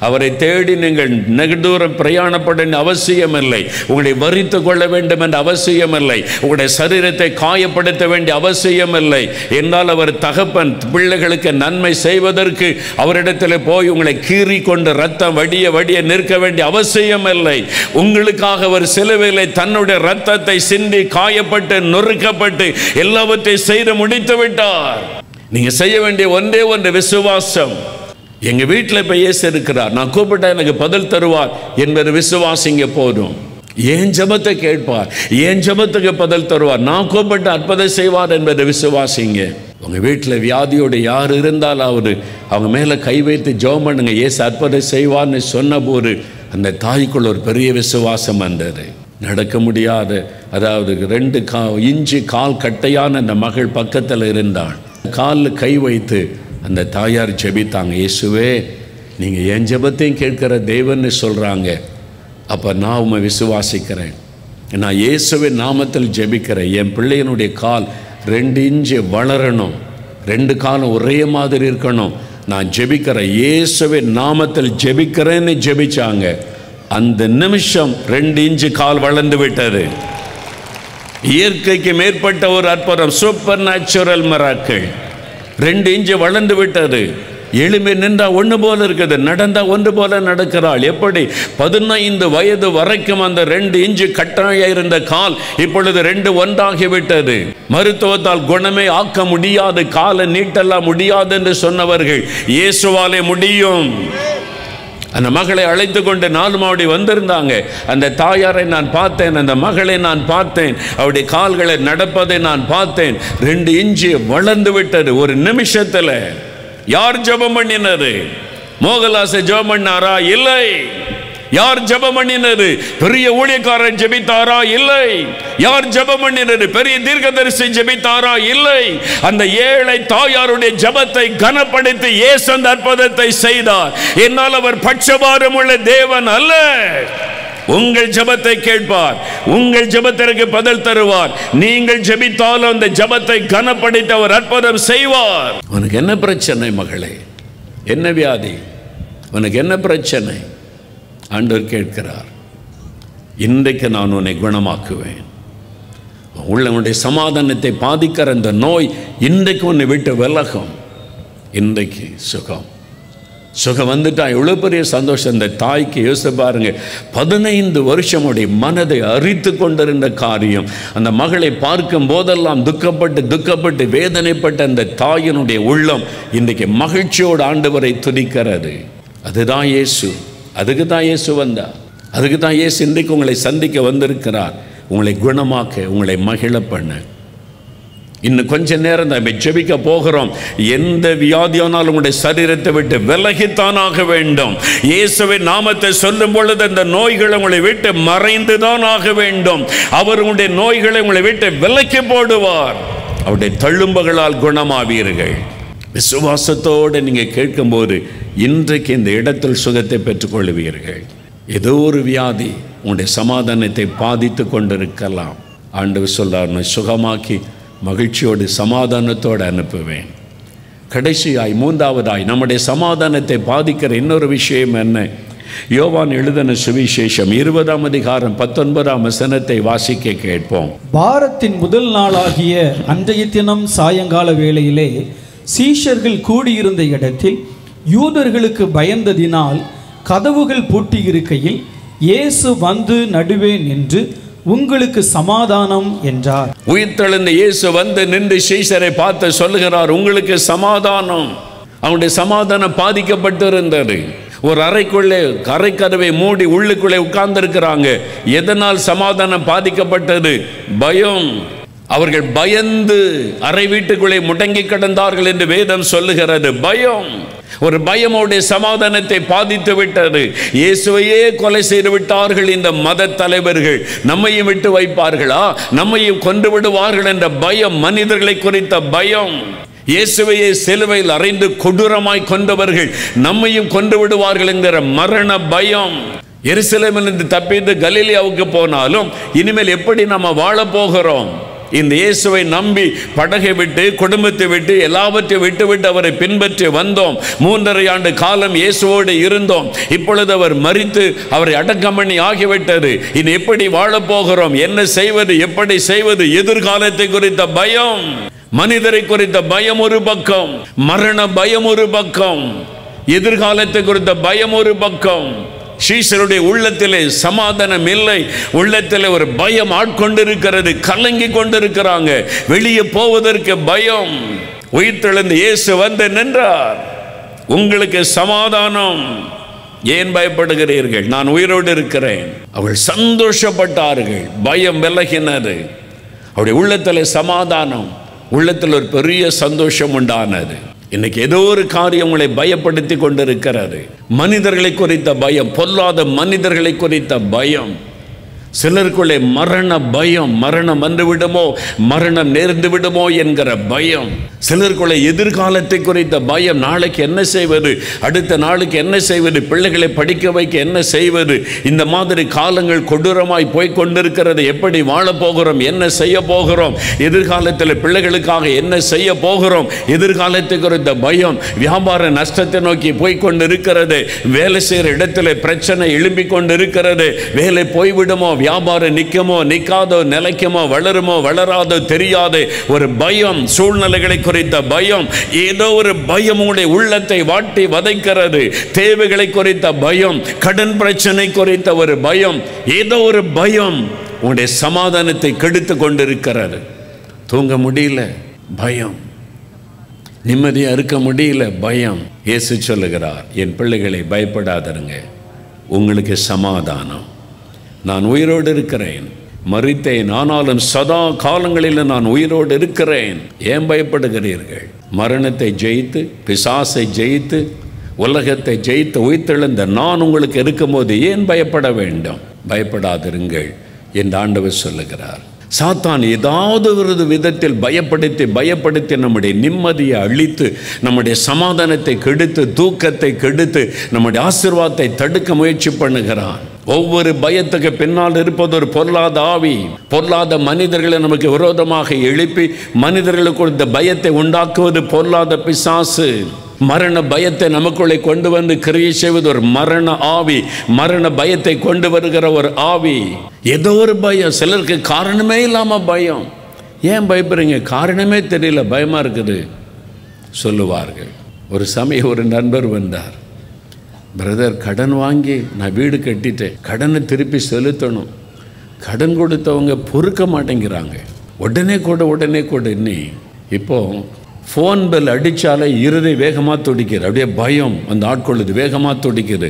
அவரை தேடி நீங்கள் நெடுதூரம் பிரயாணப்பட அவசியமில்லை. உங்களை வரித்து கொள்ள வேண்டும் என்ற அவசியமில்லை. உங்களுடைய சரீரத்தை காயப்படுத்த வேண்டிய அவசியமில்லை. என்றால் அவர் தகப்பன் பிள்ளைகளுக்கு நன்மை செய்வதற்கு அவரிடத்தில் போய் உங்களை கீறி கொண்டு ரத்தம் வடிய வடிய நிற்க வேண்டிய அவசியமில்லை. உங்களுக்காக அவர் சிலுவையில் தன்னுடைய ரத்தத்தை சிந்தி காயப்பட்டு நொறுக்கப்பட்டு எல்லாவற்றையும் செய்து முடித்து விட்டார் நீங்க செய்ய வேண்டிய ஒன்றே ஒன்று விசுவாசம். எங்கள் வீட்டில் இப்போ இயேசு இருக்கிறார். நான் கூப்பிட்டா எனக்கு பதில் தருவார் என்பது விசுவாசிங்க போதும். ஏன் ஜபத்தை கேட்பார். ஏன் ஜபத்துக்கு பதில் தருவார். நான் கூப்பிட்டு அற்புதம் செய்வார் என்பதை விசுவாசிங்க. உங்கள் வீட்டில் வியாதியோடு யார் இருந்தால் அவர் அவங்க மேலே கை வைத்து ஜோம் பண்ணுங்க. ஏசு அற்புதம் செய்வார்னு சொன்னபோது அந்த தாய்க்குள்ள ஒரு பெரிய விசுவாசம் வந்தது. நடக்க முடியாத அதாவது ரெண்டு கா இஞ்சி கால் கட்டையான அந்த மகள் பக்கத்தில் இருந்தாள். காலில் கை வைத்து அந்த தாயார் ஜெபித்தாங்க இயேசுவே நீங்கள் என் ஜெபத்தையும் கேட்கிற தேவன்னு சொல்கிறாங்க அப்போ நான் உமை விசுவாசிக்கிறேன். நான் இயேசுவின் நாமத்தில் ஜெபிக்கிறேன். என் பிள்ளையனுடைய கால் ரெண்டு இன்ச்சு வளரணும். ரெண்டு காலம் ஒரே மாதிரி இருக்கணும். நான் ஜெபிக்கிறேன் இயேசுவின் நாமத்தில் ஜெபிக்கிறேன்னு ஜெபிச்சாங்க. அந்த நிமிஷம் ரெண்டு இன்ச்சு கால் வளர்ந்து விட்டது. இயற்கைக்கு மேற்பட்ட ஒரு அற்புதம் சூப்பர் நேச்சுரல் மராக்கள் ரெண்டு இஞ்சு வளர்ந்து விட்டது. எளிமை நின்றா ஒன்று போல இருக்குது. நடந்தா ஒன்று போல நடக்கிறாள். எப்படி? பதினைந்து வயது வரைக்கும் அந்த ரெண்டு இஞ்சு கட்டாய இருந்த கால் இப்பொழுது ரெண்டு ஒன்றாகிவிட்டது மருத்துவத்தால் குணமே ஆக்க முடியாது. காலை நீட்டெல்லாம் முடியாது என்று சொன்னவர்கள் இயேசுவாலே முடியும். அந்த மகளை அழைத்து கொண்டு நாலு மாவடி வந்திருந்தாங்க. அந்த தாயாரை நான் பார்த்தேன் அந்த மகளை நான் பார்த்தேன் அவருடைய கால்களை நடப்பதை நான் பார்த்தேன். ரெண்டு இன்ச்சு வளர்ந்து விட்டது ஒரு நிமிஷத்தில். யார் ஜெபம் பண்ணினது? மோகலாசை ஜெபம் பண்ணாரா? இல்லை. யார் ஜெபம் பண்ணினது பெரிய ஊழியக்காரன் ஜெபித்தாரா? இல்லை. யார் ஜெபம் பண்ணினது பெரிய தீர்க்கதரிசி ஜெபித்தாரா? இல்லை. அந்த ஏழை தாயாருடைய ஜெபத்தை கனப்படுத்தி இயேசு அந்த அற்புதத்தை செய்தார். என்னால் அவர் பட்சபாரம் உள்ள தேவன் அல்ல. உங்கள் ஜபத்தை கேட்பார். உங்கள் ஜெபத்திற்கு பதில் தருவார். நீங்கள் ஜபித்தாலும் அந்த ஜெபத்தை கனப்படுத்தி அவர் அற்புதம் செய்வார். உனக்கு என்ன பிரச்சனை மகளே? என்ன வியாதி? உனக்கு என்ன பிரச்சனை? ஆண்டவர் கேட்கிறார் இன்றைக்கு நான் உன்னை குணமாக்குவேன். உள்ளவனுடைய சமாதானத்தை பாதிக்கிற அந்த நோய் இன்றைக்கு உன்னை விட்டு விலகும். இன்றைக்கு சுகம். சுகம் வந்துட்டா எவ்வளோ பெரிய சந்தோஷம். இந்த தாய்க்கு யோசித்து பாருங்க பதினைந்து வருஷமுடைய மனதை அரித்து கொண்டிருந்த காரியம். அந்த மகளை பார்க்கும் போதெல்லாம் துக்கப்பட்டு துக்கப்பட்டு வேதனைப்பட்ட அந்த தாயினுடைய உள்ளம் இன்றைக்கு மகிழ்ச்சியோடு ஆண்டவரை துதிக்கிறது. அதுதான் இயேசு. அதுக்கு தான் இயேசு வந்தா அதுக்கு தான் இயேசு இன்றைக்கு உங்களை சந்திக்க வந்திருக்கிறார். உங்களை குணமாக்க உங்களை மகிழ பண்ண இன்னும் கொஞ்ச நேரம் தான் ஜெபிக்க போகிறோம். எந்த வியாதியானாலும் உங்களுடைய சரீரத்தை விட்டு விலகித்தான் வேண்டும். இயேசுவின் நாமத்தை சொல்லும் பொழுது அந்த நோய்களை உங்களை விட்டு மறைந்து தான் ஆக வேண்டும். அவர் உங்களுடைய நோய்களை உங்களை விட்டு விலக்கி போடுவார். அவருடைய தழும்புகளால் குணமாவீர்கள். விசுவாசத்தோடு நீங்கள் கேட்கும்போது இன்றைக்கு இந்த இடத்தில் சுகத்தை பெற்றுக்கொள்வீர்கள் ஏதோ ஒரு வியாதி உங்களுடைய சமாதானத்தை பாதித்து கொண்டிருக்கலாம். ஆண்டவர் சொல்றார் நான் சுகமாக்கி மகிழ்ச்சியோடு சமாதானத்தோடு அனுப்புவேன். கடைசியாய் மூன்றாவதாய் நம்முடைய சமாதானத்தை பாதிக்கிற இன்னொரு விஷயம் என்ன? யோவான் எழுதின சுவிசேஷம் இருபதாம் அதிகாரம் பத்தொன்பதாம் வசனத்தை வாசிக்க கேட்போம். வாரத்தின் முதல் நாளாகிய அன்றைய தினம் சாயங்கால வேளையிலே சீஷர்கள் கூடியிருந்த இடத்தில் யூதர்களுக்கு பயந்ததினால் கதவுகள் பூட்டியிருக்கையில் இயேசு வந்து நடுவே நின்று உங்களுக்கு சமாதானம் என்றார். உயிர்த்தெழுந்த இயேசு வந்து நின்று சீசரை பார்த்து சொல்லுகிறார் உங்களுக்கு சமாதானம். அவனுடைய சமாதானம் பாதிக்கப்பட்டிருந்தது. ஒரு அறைக்குள்ளே அறைக்கதவை மூடி உள்ளுக்குள்ளே உட்கார்ந்திருக்கிறாங்க. எதனால் சமாதானம் பாதிக்கப்பட்டது? பயம். அவர்கள் பயந்து அறை வீட்டுக்குள்ளே முடங்கி கிடந்தார்கள் என்று வேதம் சொல்லுகிறது. பயம். ஒரு பயமோடைய சமாதானத்தை பாதித்து விட்டது. இயேசுவையே கொலை செய்து விட்டார்கள் இந்த மத தலைவர்கள். நம்மையும் விட்டு வைப்பார்களா? நம்மையும் கொண்டு விடுவார்கள் என்ற பயம் மனிதர்களை குறித்த பயம். இயேசுவையே சிலுவையில் அறைந்து கொடூரமாய் கொண்டவர்கள் நம்மையும் கொண்டு விடுவார்கள் என்கிற மரண பயம். எருசலேமிலிருந்து தப்பித்து கலீலியாவுக்கு போனாலும் இனிமேல் எப்படி நம்ம வாழ போகிறோம்? இந்த இயேசுவை நம்பி படகை விட்டு குடும்பத்தை விட்டு எல்லாவற்றையும் விட்டு விட்டு அவரை பின்பற்றி வந்தோம். மூன்றரை ஆண்டு காலம் இயேசுவோடு இருந்தோம். இப்பொழுது அவர் மறித்து அவரை அடக்கம் பண்ணி ஆகிவிட்டது. இனி எப்படி வாழப்போகிறோம் என்ன செய்வது? எப்படி செய்வது? எதிர்காலத்தை குறித்த பயம். மனிதரை குறித்த பயம் ஒரு பக்கம். மரண பயம் ஒரு பக்கம். எதிர்காலத்தை குறித்த பயம் ஒரு பக்கம். ஸ்ரீசருடைய உள்ளத்திலே சமாதானம் இல்லை. உள்ளத்திலே ஒரு பயம் ஆட்கொண்டிருக்கிறது கலங்கி கொண்டிருக்கிறாங்க. வெளியே போவதற்கு பயம். உயிர்த்தெழுந்த இயேசு வந்து நின்றார். உங்களுக்கு சமாதானம். ஏன் பயப்படுகிறீர்கள்? நான் உயிரோடு இருக்கிறேன். அவள் சந்தோஷப்பட்டார்கள். பயம் விலகினது. அவருடைய உள்ளத்தில் சமாதானம். உள்ளத்தில் ஒரு பெரிய சந்தோஷம் உண்டானது. இன்னைக்கு ஏதோ ஒரு காரியம் உங்களை பயப்படுத்தி கொண்டிருக்கிறாரு மனிதர்களை குறித்த பயம் பொல்லாத மனிதர்களை குறித்த பயம். சிலருக்குள்ளே மரண பயம் மரணம் வந்து விடுமோ மரணம் நேர்ந்து விடுமோ என்கிற பயம். சிலருக்குள்ளே எதிர்காலத்தை குறித்த பயம் நாளைக்கு என்ன செய்வது அடுத்த நாளுக்கு என்ன செய்வது பிள்ளைகளை படிக்க வைக்க என்ன செய்வது இந்த மாதிரி காலங்கள் கொடூரமாய் போய் கொண்டிருக்கிறது எப்படி வாழப்போகிறோம் என்ன செய்ய போகிறோம் எதிர்காலத்தில் பிள்ளைகளுக்காக என்ன செய்ய போகிறோம் எதிர்காலத்தை குறித்த பயம் வியாபார நஷ்டத்தை நோக்கி போய் கொண்டிருக்கிறது வேலை செய்கிற இடத்துல பிரச்சனை எழும்பிக் கொண்டிருக்கிறது வேலை போய்விடுமோ வியாபாரம் நிற்குமோ நிற்காதோ நிலைக்குமோ வளருமோ வளராதோ தெரியாது ஒரு பயம் சூழ்நிலைகளை குறித்த பயம் ஏதோ ஒரு பயம் உங்களுடைய உள்ளத்தை வாட்டி வதைக்கிறது. தேவைகளை குறித்த பயம் கடன் பிரச்சனை குறித்த ஒரு பயம் ஏதோ ஒரு பயம் உங்களுடைய சமாதானத்தை கெடுத்து கொண்டிருக்கிறது. தூங்க முடியல பயம். நிம்மதியாக இருக்க முடியல பயம். இயேசு சொல்லுகிறார் என் பிள்ளைகளை பயப்படாதருங்க உங்களுக்கு சமாதானம். நான் உயிரோடு இருக்கிறேன். மறித்தேன். ஆனாலும் சதா காலங்களில் நான் உயிரோடு இருக்கிறேன். ஏன் பயப்படுகிறீர்கள்? மரணத்தை ஜெயித்து பிசாசை ஜெயித்து உலகத்தை ஜெயித்து உயிர்த்தெழுந்த நான் உங்களுக்கு இருக்கும்போது ஏன் பயப்பட வேண்டும்? பயப்படாதிருங்கள் என்று ஆண்டவர் சொல்லுகிறார். சாத்தான் ஏதாவது ஒரு விதத்தில் பயப்படுத்தி பயப்படுத்தி நம்முடைய நிம்மதியை அழித்து நம்முடைய சமாதானத்தை கெடுத்து தூக்கத்தை கெடுத்து நம்முடைய ஆசிர்வாதத்தை தடுக்க முயற்சி பண்ணுகிறான். ஒவ்வொரு பயத்துக்கு பின்னால் இருப்பது ஒரு பொருளாத ஆவி. பொருளாத மனிதர்களை நமக்கு விரோதமாக எழுப்பி மனிதர்களுக்கு இந்த பயத்தை உண்டாக்குவது பொருளாத பிசாசு. மரண பயத்தை நமக்குள்ளே கொண்டு வந்து கிரியை செய்வது ஒரு மரண ஆவி. மரண பயத்தை கொண்டு வருகிற ஒரு ஆவி. ஏதோ ஒரு பயம். சிலருக்கு காரணமே இல்லாமல் பயம். ஏன் பயப்படுறீங்க? காரணமே தெரியல. பயமாக இருக்குது. சொல்லுவார்கள். ஒரு சமயம் ஒரு நண்பர் வந்தார். பிரதர் கடன் வாங்கி நான் வீடு கட்டிட்டேன். கடனை திருப்பி செலுத்தணும். கடன் கொடுத்தவங்க பொறுக்க மாட்டேங்கிறாங்க. உடனே கூட உடனே கூட. இன்னி இப்போது ஃபோன் பெல் அடித்தாலே இருதை வேகமாக துடிக்கிறது அப்படியே பயம் அந்த ஆட்கொள்ளுது வேகமாக துடிக்கிறது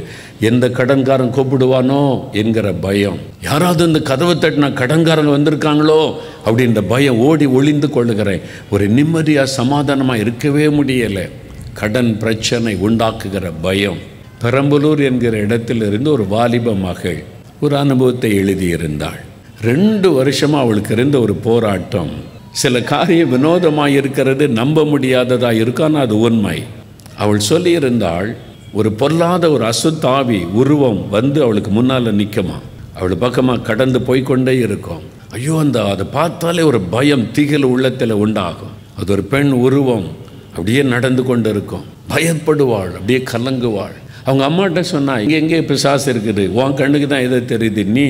எந்த கடன்காரன் கூப்பிடுவானோ என்கிற பயம். யாராவது இந்த கதவை தட்டினா கடன்காரங்க வந்திருக்காங்களோ அப்படின்ற பயம் ஓடி ஒளிந்து கொள்ளுகிறேன். ஒரு நிம்மதியாக சமாதானமாக இருக்கவே முடியலை. கடன் பிரச்சனை உண்டாக்குகிற பயம். பெரம்பலூர் என்கிற இடத்திலிருந்து ஒரு வாலிப மகள் ஒரு அனுபவத்தை எழுதியிருந்தாள். ரெண்டு வருஷமாக அவளுக்கு இருந்த ஒரு போராட்டம். சில காரியம் வினோதமாக இருக்கிறது நம்ப முடியாததாக இருக்கான்னு அது உண்மை. அவள் சொல்லியிருந்தாள் ஒரு பொல்லாத ஒரு அசுத்தாவி உருவம் வந்து அவளுக்கு முன்னால் நிற்குமா அவள் பக்கமாக கடந்து போய்க்கொண்டே இருக்கும். ஐயோ அந்த அதை பார்த்தாலே ஒரு பயம் திகில் உள்ளத்தில் உண்டாகும். அது ஒரு பெண் உருவம் அப்படியே நடந்து கொண்டு இருக்கும் பயப்படுவாள் அப்படியே கலங்குவாள். அவங்க அம்மாட்ட சொன்னா இங்கே எங்கே பிசாசு இருக்குது? உன் கண்ணுக்கு தான் எதோ தெரியுது? நீ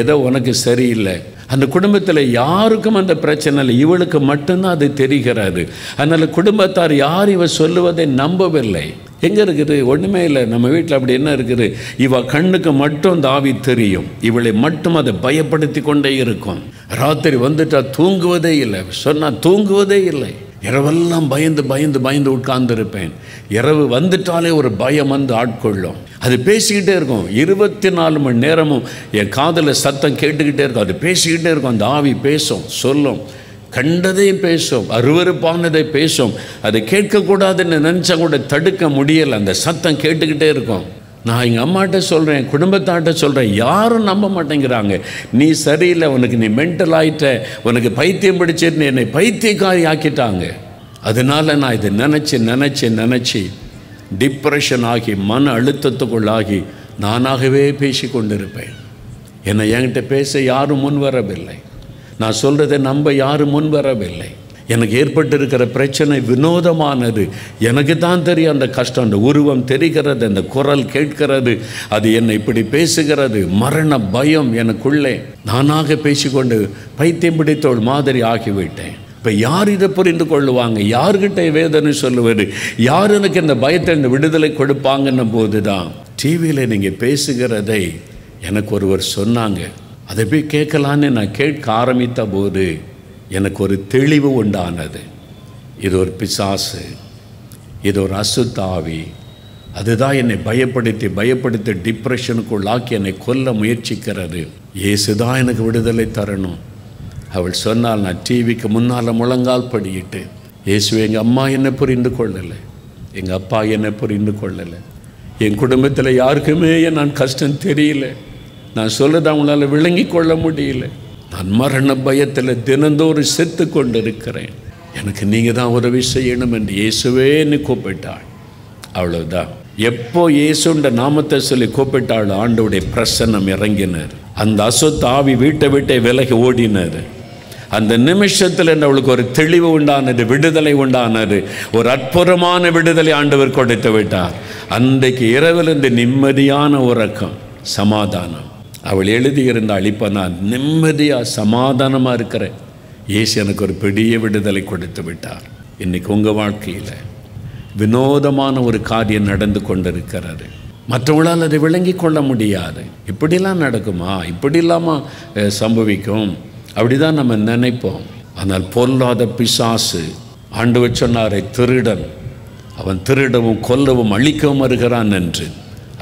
ஏதோ உனக்கு சரியில்லை. அந்த குடும்பத்தில் யாருக்கும் அந்த பிரச்சனை இல்லை. இவளுக்கு மட்டும்தான் அது தெரிகிறது. அதனால் குடும்பத்தார் யார் இவ சொல்லுவதை நம்பவில்லை. எங்கே இருக்குது? ஒன்றுமே இல்லை. நம்ம வீட்டில் அப்படி என்ன இருக்குது? இவ கண்ணுக்கு மட்டும் தாவி தெரியும். இவளை மட்டும் அதை பயப்படுத்தி கொண்டே இருக்கும். ராத்திரி வந்துட்டா தூங்குவதே இல்லை. சொன்னால் தூங்குவதே இல்லை. இரவெல்லாம் பயந்து பயந்து பயந்து உட்கார்ந்துருப்பேன். இரவு வந்துட்டாலே ஒரு பயம் வந்து ஆட்கொள்ளும். அது பேசிக்கிட்டே இருக்கும். இருபத்தி நாலு மணி நேரமும் என் காதில் சத்தம் கேட்டுக்கிட்டே இருக்கும். அது பேசிக்கிட்டே இருக்கும். அந்த ஆவி பேசும் சொல்லும். கண்டதையும் பேசும். அருவருப்பானதை பேசும். அது கேட்கக்கூடாதுன்னு நினச்சா கூட தடுக்க முடியலை. அந்த சத்தம் கேட்டுக்கிட்டே இருக்கும். நான் எங்கள் அம்மாட்ட சொல்கிறேன் குடும்பத்தாட்ட சொல்கிறேன் யாரும் நம்ப மாட்டேங்கிறாங்க. நீ சரியில்லை உனக்கு நீ மென்டல் ஆகிட்ட உனக்கு பைத்தியம் பிடிச்சிருன்னு என்னை பைத்தியக்காரி ஆக்கிட்டாங்க. அதனால் நான் இதை நினச்சி நினச்சி நினச்சி டிப்ரெஷன் ஆகி மன அழுத்தத்துக்குள்ளாகி நானாகவே பேசி கொண்டிருப்பேன். என்னை என்கிட்ட பேச யாரும் முன் வரவில்லை. நான் சொல்கிறத நம்ப யாரும் முன் வரவில்லை. எனக்கு ஏற்பட்டிருக்கிற பிரச்சனை வினோதமானது. எனக்கு தான் தெரியும் அந்த கஷ்டம் அந்த உருவம் தெரிகிறது அந்த குரல் கேட்கிறது அது என்னை இப்படி பேசுகிறது. மரண பயம் எனக்குள்ளே நானாக பேசிக்கொண்டு பைத்தியம் பிடித்தோள் மாதிரி ஆகிவிட்டேன். இப்போ யார் இதை புரிந்து கொள்ளுவாங்க? யார்கிட்ட வேதனை சொல்லுவது? யார் எனக்கு இந்த பயத்தை இந்த விடுதலை கொடுப்பாங்கன்ன போது தான் டிவியில் நீங்கள் பேசுகிறதை எனக்கு ஒருவர் சொன்னாங்க. அதை போய் கேட்கலான்னு நான் கேட்க ஆரம்பித்த போது எனக்கு ஒரு தெளிவு உண்டானது. இது ஒரு பிசாசு இது ஒரு அசுத்தாவி. அதுதான் என்னை பயப்படுத்தி பயப்படுத்தி டிப்ரெஷனுக்குள்ளாக்கி என்னை கொல்ல முயற்சிக்கிறது. இயேசுதான் எனக்கு விடுதலை தரணும். அவள் சொன்னால் நான் டிவிக்கு முன்னால் முழங்கால் படியிட்டு இயேசு எங்கள் அம்மா என்னை புரிந்து கொள்ளலை. எங்கள் அப்பா என்னை புரிந்து கொள்ளலை. என் குடும்பத்தில் யாருக்குமே நான் கஷ்டம் தெரியல. நான் சொல்றது அவங்களால விளங்கி கொள்ள முடியல. நான் மரண பயத்தில் தினந்தோறும் செத்து கொண்டிருக்கிறேன். எனக்கு நீங்கள் தான் உதவி செய்யணும் என்று இயேசுவேன்னு கூப்பிட்டாள் அவ்வளவுதான். எப்போ இயேசுண்ட நாமத்தை சொல்லி கூப்பிட்டாள் ஆண்டோடைய பிரசன்னம் இறங்கினார். அந்த அசுத்த ஆவி வீட்டை விட்டே விலகி ஓடினார். அந்த நிமிஷத்தில் அவளுக்கு ஒரு தெளிவு உண்டானது விடுதலை உண்டானது ஒரு அற்புதமான விடுதலை ஆண்டவர் கொடுத்து விட்டார். அன்றைக்கு இரவிலிருந்து நிம்மதியான உறக்கம் சமாதானம். அவள் எழுதியிருந்த அழிப்பை நான் நிம்மதியாக சமாதானமாக இருக்கிறேன். இயேசு எனக்கு ஒரு பெரிய விடுதலை கொடுத்து விட்டார். இன்னைக்கு உங்கள் வாழ்க்கையில் வினோதமான ஒரு காரியம் நடந்து கொண்டிருக்கிறது. மற்றவங்களால் அதை விளங்கி கொள்ள முடியாது. இப்படிலாம் நடக்குமா? இப்படி இல்லாமல் சம்பவிக்கும்? அப்படிதான் நம்ம நினைப்போம். ஆனால் பொல்லாத பிசாசு ஆண்டு சொன்னாரை திருடன். அவன் திருடவும் கொல்லவும் அழிக்கவும் வருகிறான் என்று.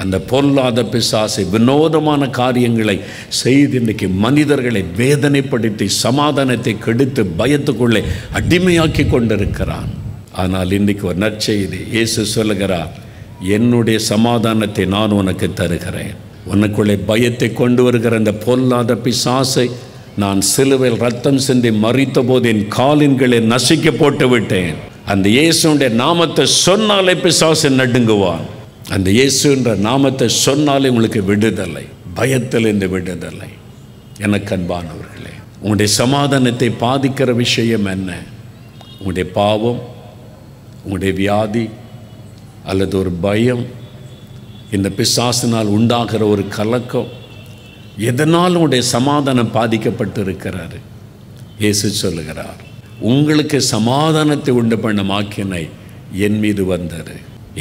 அந்த பொல்லாத பிசாசை வினோதமான காரியங்களை செய்து இன்றைக்கு மனிதர்களை வேதனைப்படுத்தி சமாதானத்தை கெடுத்து பயத்துக்குள்ளே அடிமையாக்கி கொண்டிருக்கிறான். ஆனால் இன்றைக்கு ஒரு நற்செய்தி. இயேசு சொல்லுகிறார் என்னுடைய சமாதானத்தை நான் உனக்கு தருகிறேன். உனக்குள்ளே பயத்தை கொண்டு வருகிற அந்த பொல்லாத பிசாசை நான் சிலுவையில் ரத்தம் சிந்தி மறித்த போது என் காலின்களை நசுக்க போட்டு விட்டேன் அந்த இயேசுடைய நாமத்தை சொன்னாலே பிசாசு நடுங்குவான். அந்த இயேசுன்ற நாமத்தை சொன்னாலே உங்களுக்கு விடுதலை பயத்தில் இந்த விடுதலை. எனக்கு அன்பானவர்களே உங்களுடைய சமாதானத்தை பாதிக்கிற விஷயம் என்ன? உங்களுடைய பாவம் உங்களுடைய வியாதி அல்லது ஒரு பயம் இந்த பிசாசினால் உண்டாகிற ஒரு கலக்கம் எதனால் உங்களுடைய சமாதானம் பாதிக்கப்பட்டு இருக்கிறாரு இயேசு சொல்லுகிறார் உங்களுக்கு சமாதானத்தை உண்டு பண்ண மாக்கினை என் மீது வந்தது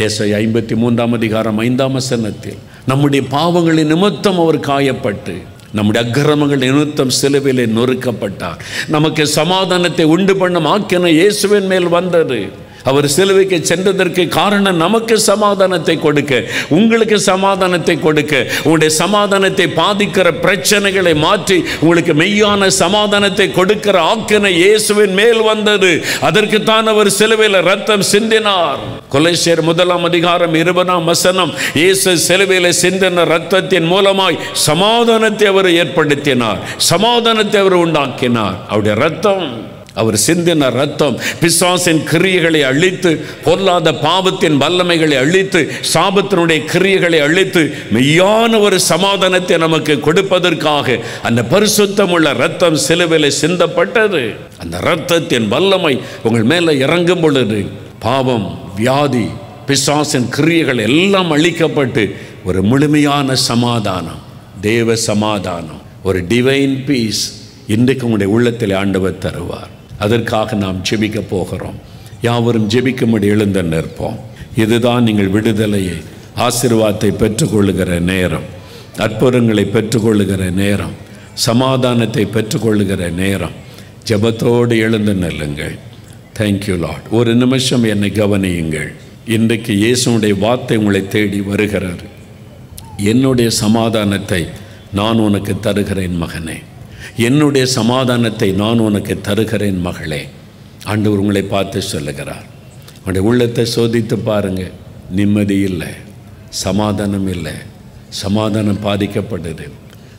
ஏசை ஐம்பத்தி மூன்றாம் அதிகாரம் ஐந்தாம் வசனத்தில் நம்முடைய பாவங்களின் நிமித்தம் அவர் காயப்பட்டு நம்முடைய அக்கிரமங்கள் நிமித்தம் சிலுவிலே நொறுக்கப்பட்டார். நமக்கு சமாதானத்தை உண்டு பண்ணும் ஆக்கின இயேசுவின் மேல் வந்தது. அவர் சிலுவைக்கு சென்றதற்கு காரணம் நமக்கு சமாதானத்தை கொடுக்க. உங்களுக்கு சமாதானத்தை கொடுக்க. உங்களுடைய சமாதானத்தை பாதிக்கிற பிரச்சனைகளை மாற்றி உங்களுக்கு மெய்யான சமாதானத்தை கொடுக்கிற ஆக்கின இயேசுவின் மேல் வந்தது. அதற்கு தான் அவர் சிலுவையில் ரத்தம் சிந்தினார். கொலைசேர் முதலாம் அதிகாரம் இருபதாம் வசனம் இயேசு சிலுவையில் சிந்தின ரத்தத்தின் மூலமாய் சமாதானத்தை அவர் ஏற்படுத்தினார். சமாதானத்தை அவர் உண்டாக்கினார். அவருடைய ரத்தம் அவர் சிந்தின ரத்தம் பிசாசின் கிரியைகளை அழித்து பொல்லாத பாவத்தின் வல்லமைகளை அழித்து சாபத்தினுடைய கிரியைகளை அழித்து மெய்யான ஒரு சமாதானத்தை நமக்கு கொடுப்பதற்காக அந்த பரிசுத்தமுள்ள ரத்தம் சிலுவையில் சிந்தப்பட்டது. அந்த ரத்தத்தின் வல்லமை உங்கள் மேலே இறங்கும் பொழுது பாவம் வியாதி பிசாசின் கிரியைகள் எல்லாம் அழிக்கப்பட்டு ஒரு முழுமையான சமாதானம் தேவ சமாதானம் ஒரு டிவைன் பீஸ் இன்றைக்கு உங்களுடைய உள்ளத்தில் ஆண்டவர் தருவார். அதற்காக நாம் ஜெபிக்க போகிறோம். யாவரும் ஜெபிக்கும்படி எழுந்த நிற்போம். இதுதான் நீங்கள் விடுதலையை ஆசிர்வாதத்தை பெற்றுக்கொள்ளுகிற நேரம். அற்புதங்களை பெற்றுக்கொள்ளுகிற நேரம். சமாதானத்தை பெற்றுக்கொள்ளுகிற நேரம். ஜெபத்தோடு எழுந்து நெல்லுங்கள். தேங்க்யூ லாட் ஒரு நிமிஷம் என்னை கவனியுங்கள். இன்றைக்கு இயேசுனுடைய வார்த்தை உங்களை தேடி வருகிறார் என்னுடைய சமாதானத்தை நான் உனக்கு தருகிறேன் மகனே. என்னுடைய சமாதானத்தை நான் உனக்கு தருகிறேன் மகளே. ஆண்டவர் உங்களை பார்த்து சொல்லுகிறார். உங்களுடைய உள்ளத்தை சோதித்து பாருங்கள் நிம்மதி இல்லை சமாதானம் இல்லை சமாதானம் பாதிக்கப்படுது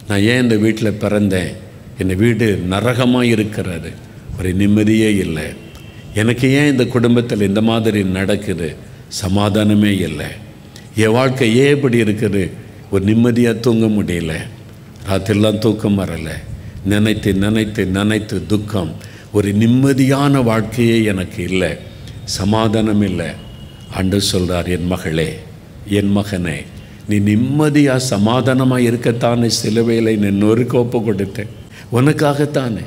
நான் ஏன் இந்த வீட்டில் பிறந்தேன்? என் வீடு நரகமாக இருக்கிறது. ஒரு நிம்மதியே இல்லை. எனக்கு ஏன் இந்த குடும்பத்தில் இந்த மாதிரி நடக்குது? சமாதானமே இல்லை. என் வாழ்க்கை ஏன் இப்படி இருக்குது? ஒரு நிம்மதியாக தூங்க முடியல. ராத்திரிலாம் தூக்கம் வரலை. நினைத்து நினைத்து நினைத்து துக்கம். ஒரு நிம்மதியான வாழ்க்கையே எனக்கு இல்லை. சமாதானம் இல்லை. அன்று சொல்கிறார் என் மகளே என் மகனே நீ நிம்மதியாக சமாதானமாக இருக்கத்தானே சிலுவையில் இன்னொரு கோப்பு கொடுத்தேன் உனக்காகத்தானே.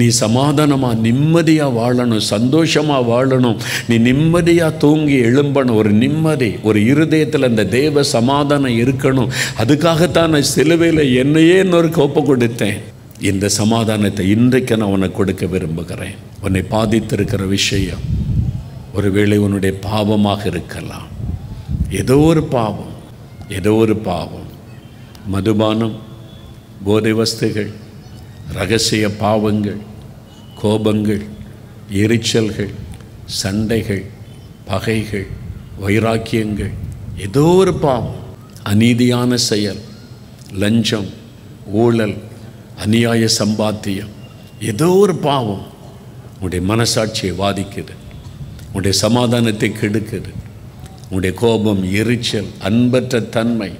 நீ சமாதானமாக நிம்மதியாக வாழணும் சந்தோஷமாக வாழணும். நீ நிம்மதியாக தூங்கி எழும்பணும். ஒரு நிம்மதி ஒரு இருதயத்தில் அந்த தேவ சமாதானம் இருக்கணும். அதுக்காகத்தான் நான் சிலுவையில் என்னையே இன்னொரு கோப்பை கொடுத்தேன். இந்த சமாதானத்தை இன்றைக்கு நான் உனக்கு கொடுக்க விரும்புகிறேன். உன்னை பாதித்திருக்கிற விஷயம் ஒருவேளை உன்னுடைய பாவமாக இருக்கலாம். ஏதோ ஒரு பாவம் ஏதோ ஒரு பாவம். மதுபானம் போதை வஸ்துகள் ரகசிய பாவங்கள் கோபங்கள் எரிச்சல்கள் சண்டைகள் பகைகள் வைராக்கியங்கள் ஏதோ ஒரு பாவம். அநீதியான செயல் லஞ்சம் ஊழல் அநியாய சம்பாத்தியம். ஏதோ ஒரு பாவம் உன்னுடைய மனசாட்சியை வாதிக்குது. உன்னுடைய சமாதானத்தை கெடுக்குது. உன்னுடைய கோபம் எரிச்சல் அன்பற்ற தன்மை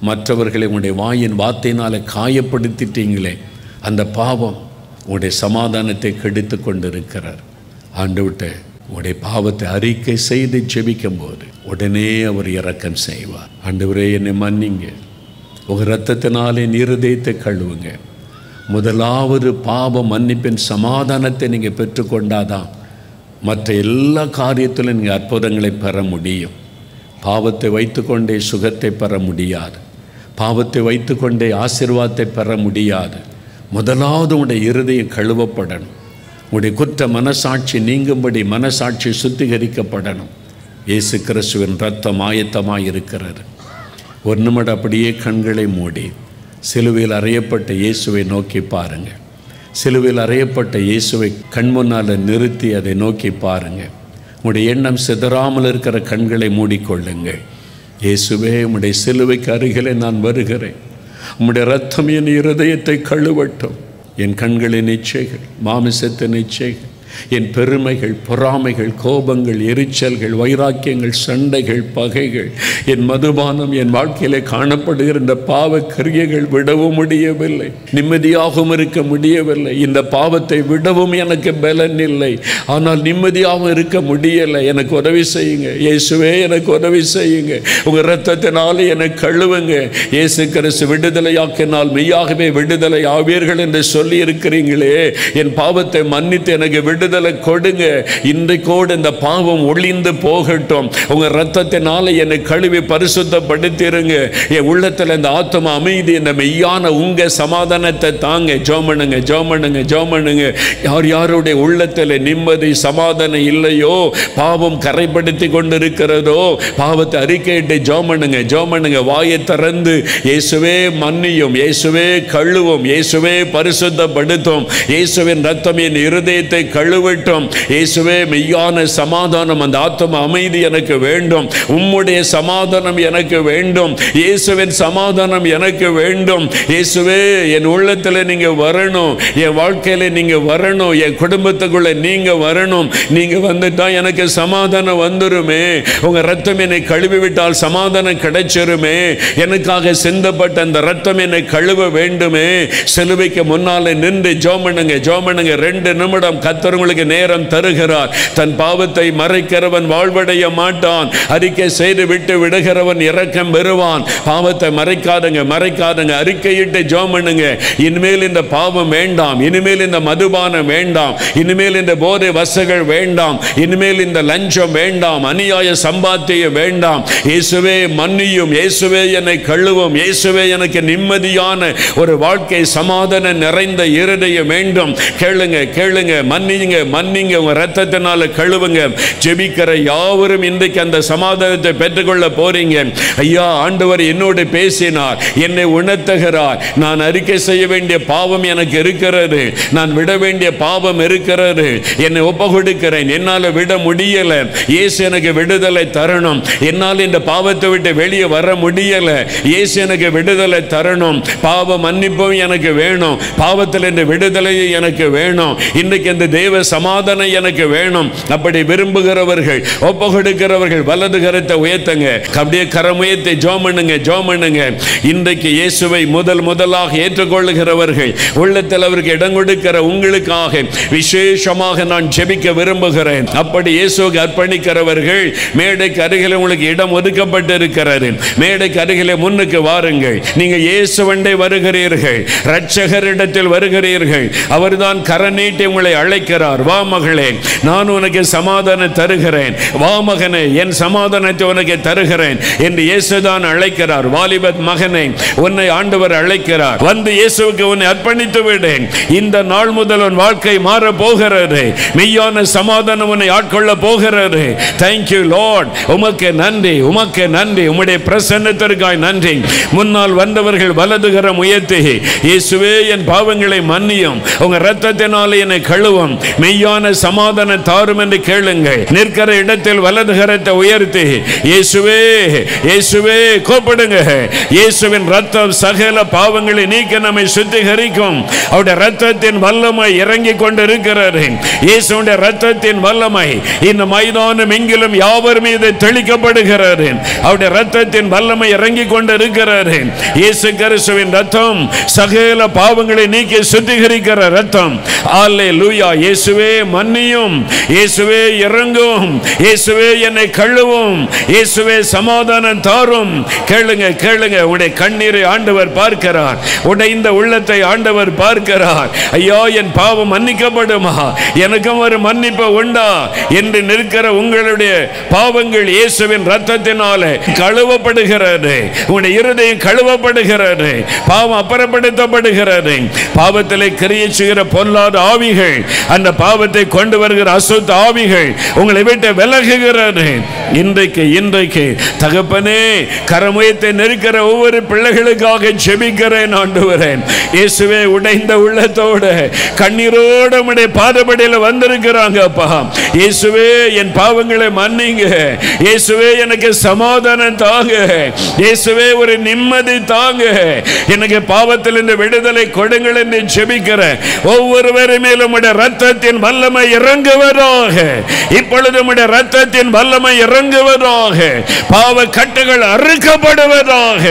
மற்றவர்களை உன்னுடைய வாயின் வார்த்தையினால் காயப்படுத்திட்டீங்களே. அந்த பாவம் உன்னுடைய சமாதானத்தை கெடுத்து கொண்டிருக்கிறார். ஆண்டு விட்ட உடைய பாவத்தை அறிக்கை செய்து ஜெபிக்கும் போது உடனே அவர் இரக்கம் செய்வார். ஆண்டவரே என்னை மன்னிங்க. உங்கள் ரத்தத்தினாலே இருதயத்தை கழுவுங்க. முதலாவது பாவ மன்னிப்பின் சமாதானத்தை நீங்கள் பெற்றுக்கொண்டாதான் மற்ற எல்லா காரியத்திலும் நீங்கள் அற்புதங்களை பெற முடியும். பாவத்தை வைத்துக்கொண்டே சுகத்தை பெற முடியாது. பாவத்தை வைத்துக்கொண்டே ஆசிர்வாதத்தை பெற முடியாது. முதலாவது உடைய இருதயம் கழுவப்படணும். உடைய குற்ற மனசாட்சி நீங்கும்படி மனசாட்சி சுத்திகரிக்கப்படணும். இயேசு கிறிஸ்துவின் ரத்தம் ஆயத்தமாக இருக்கிறது ஒரு நிமிடம் அப்படியே கண்களை மூடி. சிலுவையில் அறையப்பட்ட இயேசுவை நோக்கி பாருங்க. சிலுவையில் அறையப்பட்ட இயேசுவை கண்முன்னால் நிறுத்தி அதை நோக்கி பாருங்க. உங்களுடைய எண்ணம் சிதறாமல் இருக்கிற கண்களை மூடிக்கொள்ளுங்கள் இயேசுவே உம்முடைய சிலுவைக்கு அருகிலே நான் வருகிறேன். உம்முடைய ரத்தம் என் இருதயத்தை கழுவட்டும். என் கண்களின் இச்சைகள் மாமிசத்தின் இச்சைகள் என் பெருமைகள் பொறாமைகள் கோபங்கள் எரிச்சல்கள் வைராக்கியங்கள் சண்டைகள் பகைகள் என் மதுபானம் என் வாழ்க்கையிலே காணப்படுகிற இந்த பாவ கரியைகள் விடவும் முடியவில்லை. நிம்மதியாகவும் இருக்க முடியவில்லை. இந்த பாவத்தை விடவும் எனக்கு பலன் இல்லை. ஆனால் நிம்மதியாகவும் இருக்க முடியலை. எனக்கு உதவி செய்யுங்க. இயேசுவே எனக்கு உதவி செய்யுங்க. உங்கள் ரத்தத்தினால என்னை கழுவுங்க. இயேசு கிறிஸ்து விடுதலையாக்கினால் மெய்யாகவே விடுதலை ஆவீர்கள் என்று சொல்லி இருக்கிறீங்களே என் பாவத்தை மன்னித்து எனக்கு விடுதலை கொடுங்க. இன்றைக்கோடு இந்த பாவம் ஒளிந்து போகட்டும். உங்க ரத்தத்தினால என்னை கழுவி பரிசுத்தப்படுத்திருங்க. என் உள்ளத்தில் இந்த ஆத்ம அமைதி இந்த மெய்யான உங்க சமாதானத்தை தாங்க. ஜோமனுங்க ஜோமனுங்க ஜோமனுங்க. யார் யாருடைய உள்ளத்தில் நிம்மதி சமாதானம் இல்லையோ? பாவம் கரைப்படுத்தி கொண்டிருக்கிறதோ? பாவத்தை அறிக்கையிட்டு ஜோமனுங்க ஜோமனுங்க வாயை திறந்து இயேசுவே மன்னியும் இயேசுவே கழுவும் இயேசுவே பரிசுத்தப்படுத்தும். இயேசுவின் ரத்தம் என் இருதயத்தை கழுவட்டும் இயேசுவே மெய்யான சமாதானம் அந்த ஆத்ம அமைதி எனக்கு வேண்டும். உம்முடைய சமாதானம் எனக்கு வேண்டும். இயேசுவின் சமாதானம் எனக்கு வேண்டும். இயேசுவே என் உள்ளத்தில் நீங்க வரணும். என் வாழ்க்கையில நீங்க வரணும். என் குடும்பத்துக்குள்ள நீங்க வரணும். நீங்க வந்துட்டா எனக்கு சமாதானம் வந்துருமே. உங்க ரத்தம் என்னை கழுவி விட்டால் சமாதானம் கிடைச்சிருமே. எனக்காக சிந்தப்பட்ட அந்த ரத்தம் என்னை கழுவ வேண்டுமே. சிலுவைக்கு முன்னாலே நின்று ஜோமனுங்க ஜோமனுங்க ரெண்டு நிமிடம் கத்தர் உங்களுக்கு நேரம் தருகிறார். தன் பாவத்தை மறைக்கிறவன் வாழ்வடைய மாட்டான். அறிக்கை செய்து விட்டு விடுகிறவன் இரக்கம் பெறுவான். பாவத்தை மறைக்காதுங்க மறைக்காதுங்க. அறிக்கையிட்டு ஜோம் பண்ணுங்க. இனிமேல் இந்த பாவம் வேண்டாம். இனிமேல் இந்த மதுபானம் வேண்டாம். இனிமேல் இந்த போதை வசகள் வேண்டாம். இனிமேல் இந்த லஞ்சம் வேண்டாம். அநியாய சம்பாத்தியம் வேண்டாம். இயேசுவே மன்னியும். இயேசுவே என்னை கழுவும். இயேசுவே எனக்கு நிம்மதியான ஒரு வாழ்க்கை சமாதான நிறைந்த இருதயம் வேண்டும். கேளுங்க கேளுங்க. மன்னிங்க மன்னிங்க உங்க ரத்தத்தினால கழுவுங்க. ஜெபிக்கிற யாவரும் இன்றைக்கு அந்த சமாதானத்தை பெற்றுக்கொள்ள போறீங்க. ஐயா ஆண்டவர் என்னோடு பேசினார் என்னை உணர்த்துகிறார். நான் அறிக்கை செய்ய வேண்டிய பாவம் எனக்கு இருக்கிறது. நான் விட வேண்டிய பாவம் இருக்கிறது. என்னை ஒப்ப கொடுக்கிறேன் என்னால் விட முடியல. இயேசு எனக்கு விடுதலை தரணும். என்னால் இந்த பாவத்தை விட்டு வெளியே வர முடியல. இயேசு எனக்கு விடுதலை தரணும். பாவ மன்னிப்பும் எனக்கு வேணும். பாவத்தில் இந்த விடுதலை எனக்கு வேணும். இன்றைக்கு இந்த தேவ தேவ சமாதானம் எனக்கு வேணும். அப்படி விரும்புகிறவர்கள் ஒப்பு கொடுக்கிறவர்கள் வலது கரத்தை உயர்த்துங்க. அப்படியே கரம் உயர்த்தி ஜோம் பண்ணுங்க ஜோம் பண்ணுங்க. இன்றைக்கு இயேசுவை முதல் முதலாக ஏற்றுக்கொள்ளுகிறவர்கள் உள்ளத்தில் அவருக்கு இடம் கொடுக்கிற உங்களுக்காக விசேஷமாக நான் ஜெபிக்க விரும்புகிறேன். அப்படி இயேசுவுக்கு அர்ப்பணிக்கிறவர்கள் மேடைக்கு அருகில் உங்களுக்கு இடம் ஒதுக்கப்பட்டு இருக்கிறாரு மேடைக்கு அருகிலே முன்னுக்கு வாருங்கள். நீங்கள் இயேசுவண்டை வருகிறீர்கள். இரட்சகரிடத்தில் வருகிறீர்கள். அவர்தான் கர நீட்டி உங்களை அழைக்கிறார். வா மகளே நான் உனக்கு சமாதானம் தருகிறேன். வா மகனே என் சமாதானத்தை உனக்கு தருகிறேன். என்று இயேசுதான் அழைக்கிறார். வாலிபத் மகனே உன்னை ஆண்டவர் அழைக்கிறார். வந்து இயேசுவுக்கு உன்னை அர்ப்பணித்து விடேன். இந்த நாள் முதல் உன் வாழ்க்கை மாற போகிறது. மெய்யான சமாதானம் உன்னை ஆட்கொள்ள போகிறது. தேங்க்யூ லார்ட் உமக்கு நன்றி உமக்கு நன்றி. உம்முடைய பிரசன்னத்திற்காய் நன்றி. முன்னால் வந்தவர்கள் வலதுகரம் உயர்த்தி இயேசுவே என் பாவங்களை மன்னியும். உங்க ரத்தத்தினாலே என்னை கழுவும். மெய்யான சமாதானம் தாரும் என்று கேளுங்கள். நிற்கிற இடத்தில் வலது கரத்தை உயர்த்தி இயேசுவே இயேசுவே கூப்பிடுங்க. இயேசுவின் ரத்தம் சகல பாவங்களை நீக்க நம்மை சுத்திகரிக்கும். அவருடைய ரத்தத்தின் வல்லமை இறங்கி கொண்டிருக்கிறது. இயேசுடைய ரத்தத்தின் வல்லமை இந்த மைதானம் எங்கிலும் யாவர் மீது தெளிக்கப்படுகிறது. அவருடைய ரத்தத்தின் வல்லமை இறங்கி கொண்டிருக்கிறது. இயேசு கிறிஸ்துவின் ரத்தம் சகல பாவங்களை நீக்கி சுத்திகரிக்கிற ரத்தம் ஆலே லூயா இயேசு இயேசுவே மன்னியும். இயேசுவே இறங்கும். இயேசுவே என்னை கழுவும். இயேசுவே சமாதானம் தாரும். கேளுங்க கேளுங்க. உடைய கண்ணீரை ஆண்டவர் பார்க்கிறார். உடைந்த உள்ளத்தை ஆண்டவர் பார்க்கிறார். ஐயா என் பாவம் மன்னிக்கப்படுமா? எனக்கும் ஒரு மன்னிப்பு உண்டா? என்று நிற்கிற உங்களுடைய பாவங்கள் இயேசுவின் ரத்தத்தினாலே கழுவப்படுகிறது. உங்களுடைய இருதயம் கழுவப்படுகிறது. பாவம் அப்புறப்படுத்தப்படுகிறது. பாவத்திலே கிரியை செய்கிற பொல்லாத ஆவிகள் அந்த அந்த பாவத்தை கொண்டு வருகிற அசுத்த ஆவிகள் உங்களை விட்டு விலகுகிறது. இன்றைக்கு இன்றைக்கு தகப்பனே கரமுயத்தை நெருக்கிற ஒவ்வொரு பிள்ளைகளுக்காக செபிக்கிறேன் ஆண்டு வரேன் இயேசுவே உடைந்த உள்ளத்தோடு கண்ணீரோடு உடைய பாதபடியில் வந்திருக்கிறாங்க அப்பா. இயேசுவே என் பாவங்களை மன்னிங்க. இயேசுவே எனக்கு சமாதானம் தாங்க. இயேசுவே ஒரு நிம்மதி தாங்க. எனக்கு பாவத்தில் இந்த விடுதலை கொடுங்கள் என்று செபிக்கிறேன் ஒவ்வொருவரும் மேலும் உடைய ரத்தத்தின் வல்லமை இறங்குவதாக. இப்பொழுது உடைய ரத்தத்தின் வல்லமை இறங்குவதாக. பாவ கட்டுகள் அறுக்கப்படுவதாக.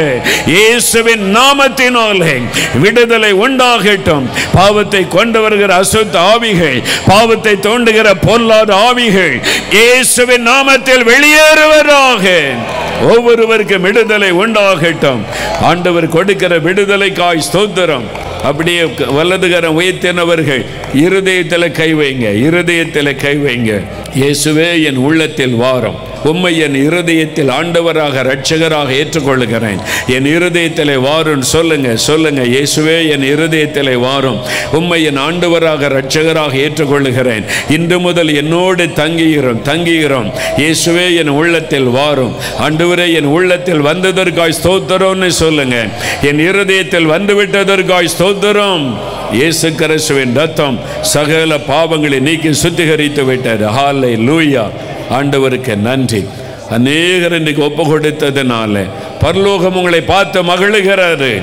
இயேசுவின் நாமத்தினாலே விடுதலை உண்டாகட்டும். பாவத்தை கொண்டு வருகிற அசுத்த ஆவிகள் பாவத்தை தோண்டுகிற பொல்லாத ஆவிகள் இயேசுவின் நாமத்தில் வெளியேறுவதாக. ஒவ்வொருவருக்கும் விடுதலை உண்டாகட்டும். ஆண்டவர் கொடுக்கிற விடுதலைக்காய் ஸ்தோத்திரம். அப்படியே வலதுகரம் உயர்த்தினவர்கள் இருதயத்தில் கை வைங்க இருதயத்தில் கை வைங்க. இயேசுவே என் உள்ளத்தில் வாரம். உம்மை என் இருதயத்தில் ஆண்டவராக ரட்சகராக ஏற்றுக்கொள்கிறேன் என் இருதயத்தில் வாரும் சொல்லுங்க சொல்லுங்க இயேசுவே என் இருதயத்தில் வாரும். உம்மை என் ஆண்டவராக ரட்சகராக ஏற்றுக்கொள்கிறேன் இன்று முதல் என்னோடு தங்குகிறோம் தங்குகிறோம் இயேசுவே என் உள்ளத்தில் வாரும். ஆண்டவரே என் உள்ளத்தில் வந்ததற்காய் ஸ்தோத்திரம்னு சொல்லுங்க. என் இருதயத்தில் வந்துவிட்டதற்காய் ஸ்தோத்திரம். இயேசு கிறிஸ்துவின் ரத்தம் சகல பாவங்களை நீக்கி சுத்திகரித்து விட்டது. ஹாலை லூயா ஆண்டவருக்கு நன்றி. அநேகர் இன்றைக்கு ஒப்பு கொடுத்ததுனால பரலோகம் உங்களை பார்த்து மகிழுகிறாரு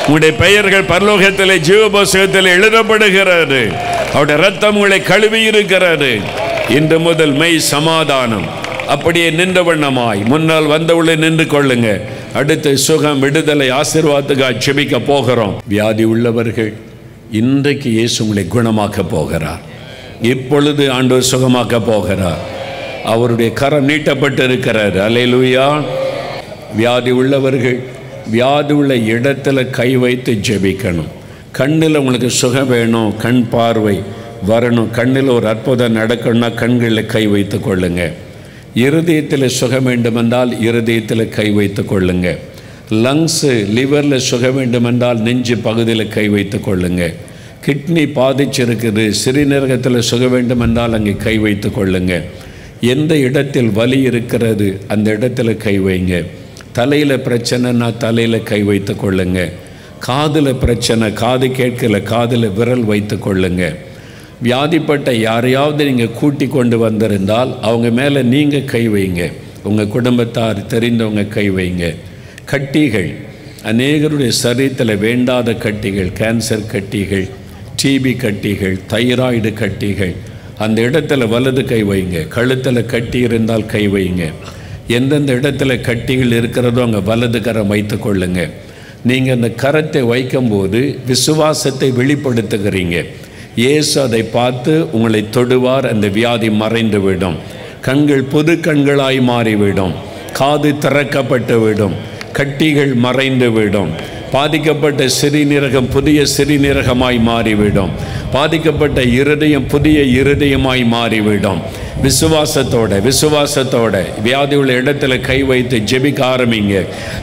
உங்களுடைய பெயர்கள் பரலோகத்தில் ஜீவபோசகத்தில் எழுதப்படுகிறாரு அவருடைய ரத்தம் உங்களை கழுவி இருக்கிறாரு இன்று முதல் மெய் சமாதானம். அப்படியே நின்ற வண்ணமாய். முன்னால் வந்தவுள்ளே நின்று கொள்ளுங்க. அடுத்து சுகம் விடுதலை ஆசீர்வாதத்துக்காக செபிக்க போகிறோம். வியாதி உள்ளவர்கள் இன்றைக்கு இயேசு உங்களை குணமாக்க போகிறார். இப்பொழுது ஆண்டவர் சுகமாக்க போகிறார். அவருடைய கரம் நீட்டப்பட்டு இருக்கிறார் அலையிலுயா வியாதி உள்ளவர்கள் வியாதி உள்ள இடத்துல கை வைத்து ஜெபிக்கணும். கண்ணில் உங்களுக்கு சுகம் வேணும் கண் பார்வை வரணும். கண்ணில் ஒரு அற்புதம் நடக்கணும்னா கண்களில் கை வைத்து கொள்ளுங்க. இருதயத்தில் சுகம் வேண்டுமென்றால் இருதயத்தில் கை வைத்து கொள்ளுங்க. லங்ஸு லிவரில் சுகம் வேண்டுமென்றால் நெஞ்சு பகுதியில் கை வைத்து கொள்ளுங்க. கிட்னி பாதிச்சிருக்குது சிறுநீரகத்தில் சுக வேண்டுமென்றால் அங்கே கை வைத்து கொள்ளுங்கள் எந்த இடத்தில் வலி இருக்கிறது அந்த இடத்துல கை வைங்க. தலையில் பிரச்சனைனா தலையில் கை வைத்து கொள்ளுங்க. காதில் பிரச்சனை காது கேட்கல காதில் விரல் வைத்து கொள்ளுங்க. வியாதிப்பட்ட யாரையாவது நீங்கள் கூட்டி கொண்டு வந்திருந்தால் அவங்க மேலே நீங்கள் கை வைங்க. உங்கள் குடும்பத்தார் தெரிந்தவங்க கை வைங்க. கட்டிகள். அநேகருடைய சரீரத்தில் வேண்டாத கட்டிகள் கேன்சர் கட்டிகள் டிபி கட்டிகள் தைராய்டு கட்டிகள் அந்த இடத்துல வலது கை வைங்க. கழுத்தில் கட்டி இருந்தால் கை வைங்க. எந்தெந்த இடத்துல கட்டிகள் இருக்கிறதோ அங்கே வலது கரம் வைத்து கொள்ளுங்க. நீங்கள் அந்த கரத்தை வைக்கும்போது விசுவாசத்தை வெளிப்படுத்துகிறீங்க. இயேசு அதை பார்த்து உங்களை தொடுவார் அந்த வியாதி மறைந்து விடும் கண்கள் பொது கண்களாய் மாறிவிடும். காது திறக்கப்பட்டு விடும் கட்டிகள் மறைந்துவிடும். பாதிக்கப்பட்ட சிறுநீரகம் புதிய சிறுநீரகமாய் மாறிவிடும். பாதிக்கப்பட்ட இருதயம் புதிய இருதயமாய் மாறிவிடும். விசுவாசத்தோட விசுவாசத்தோட. வியாதி உள்ள இடத்துல கை வைத்து ஜெபிக்க ஆரம்பிங்க.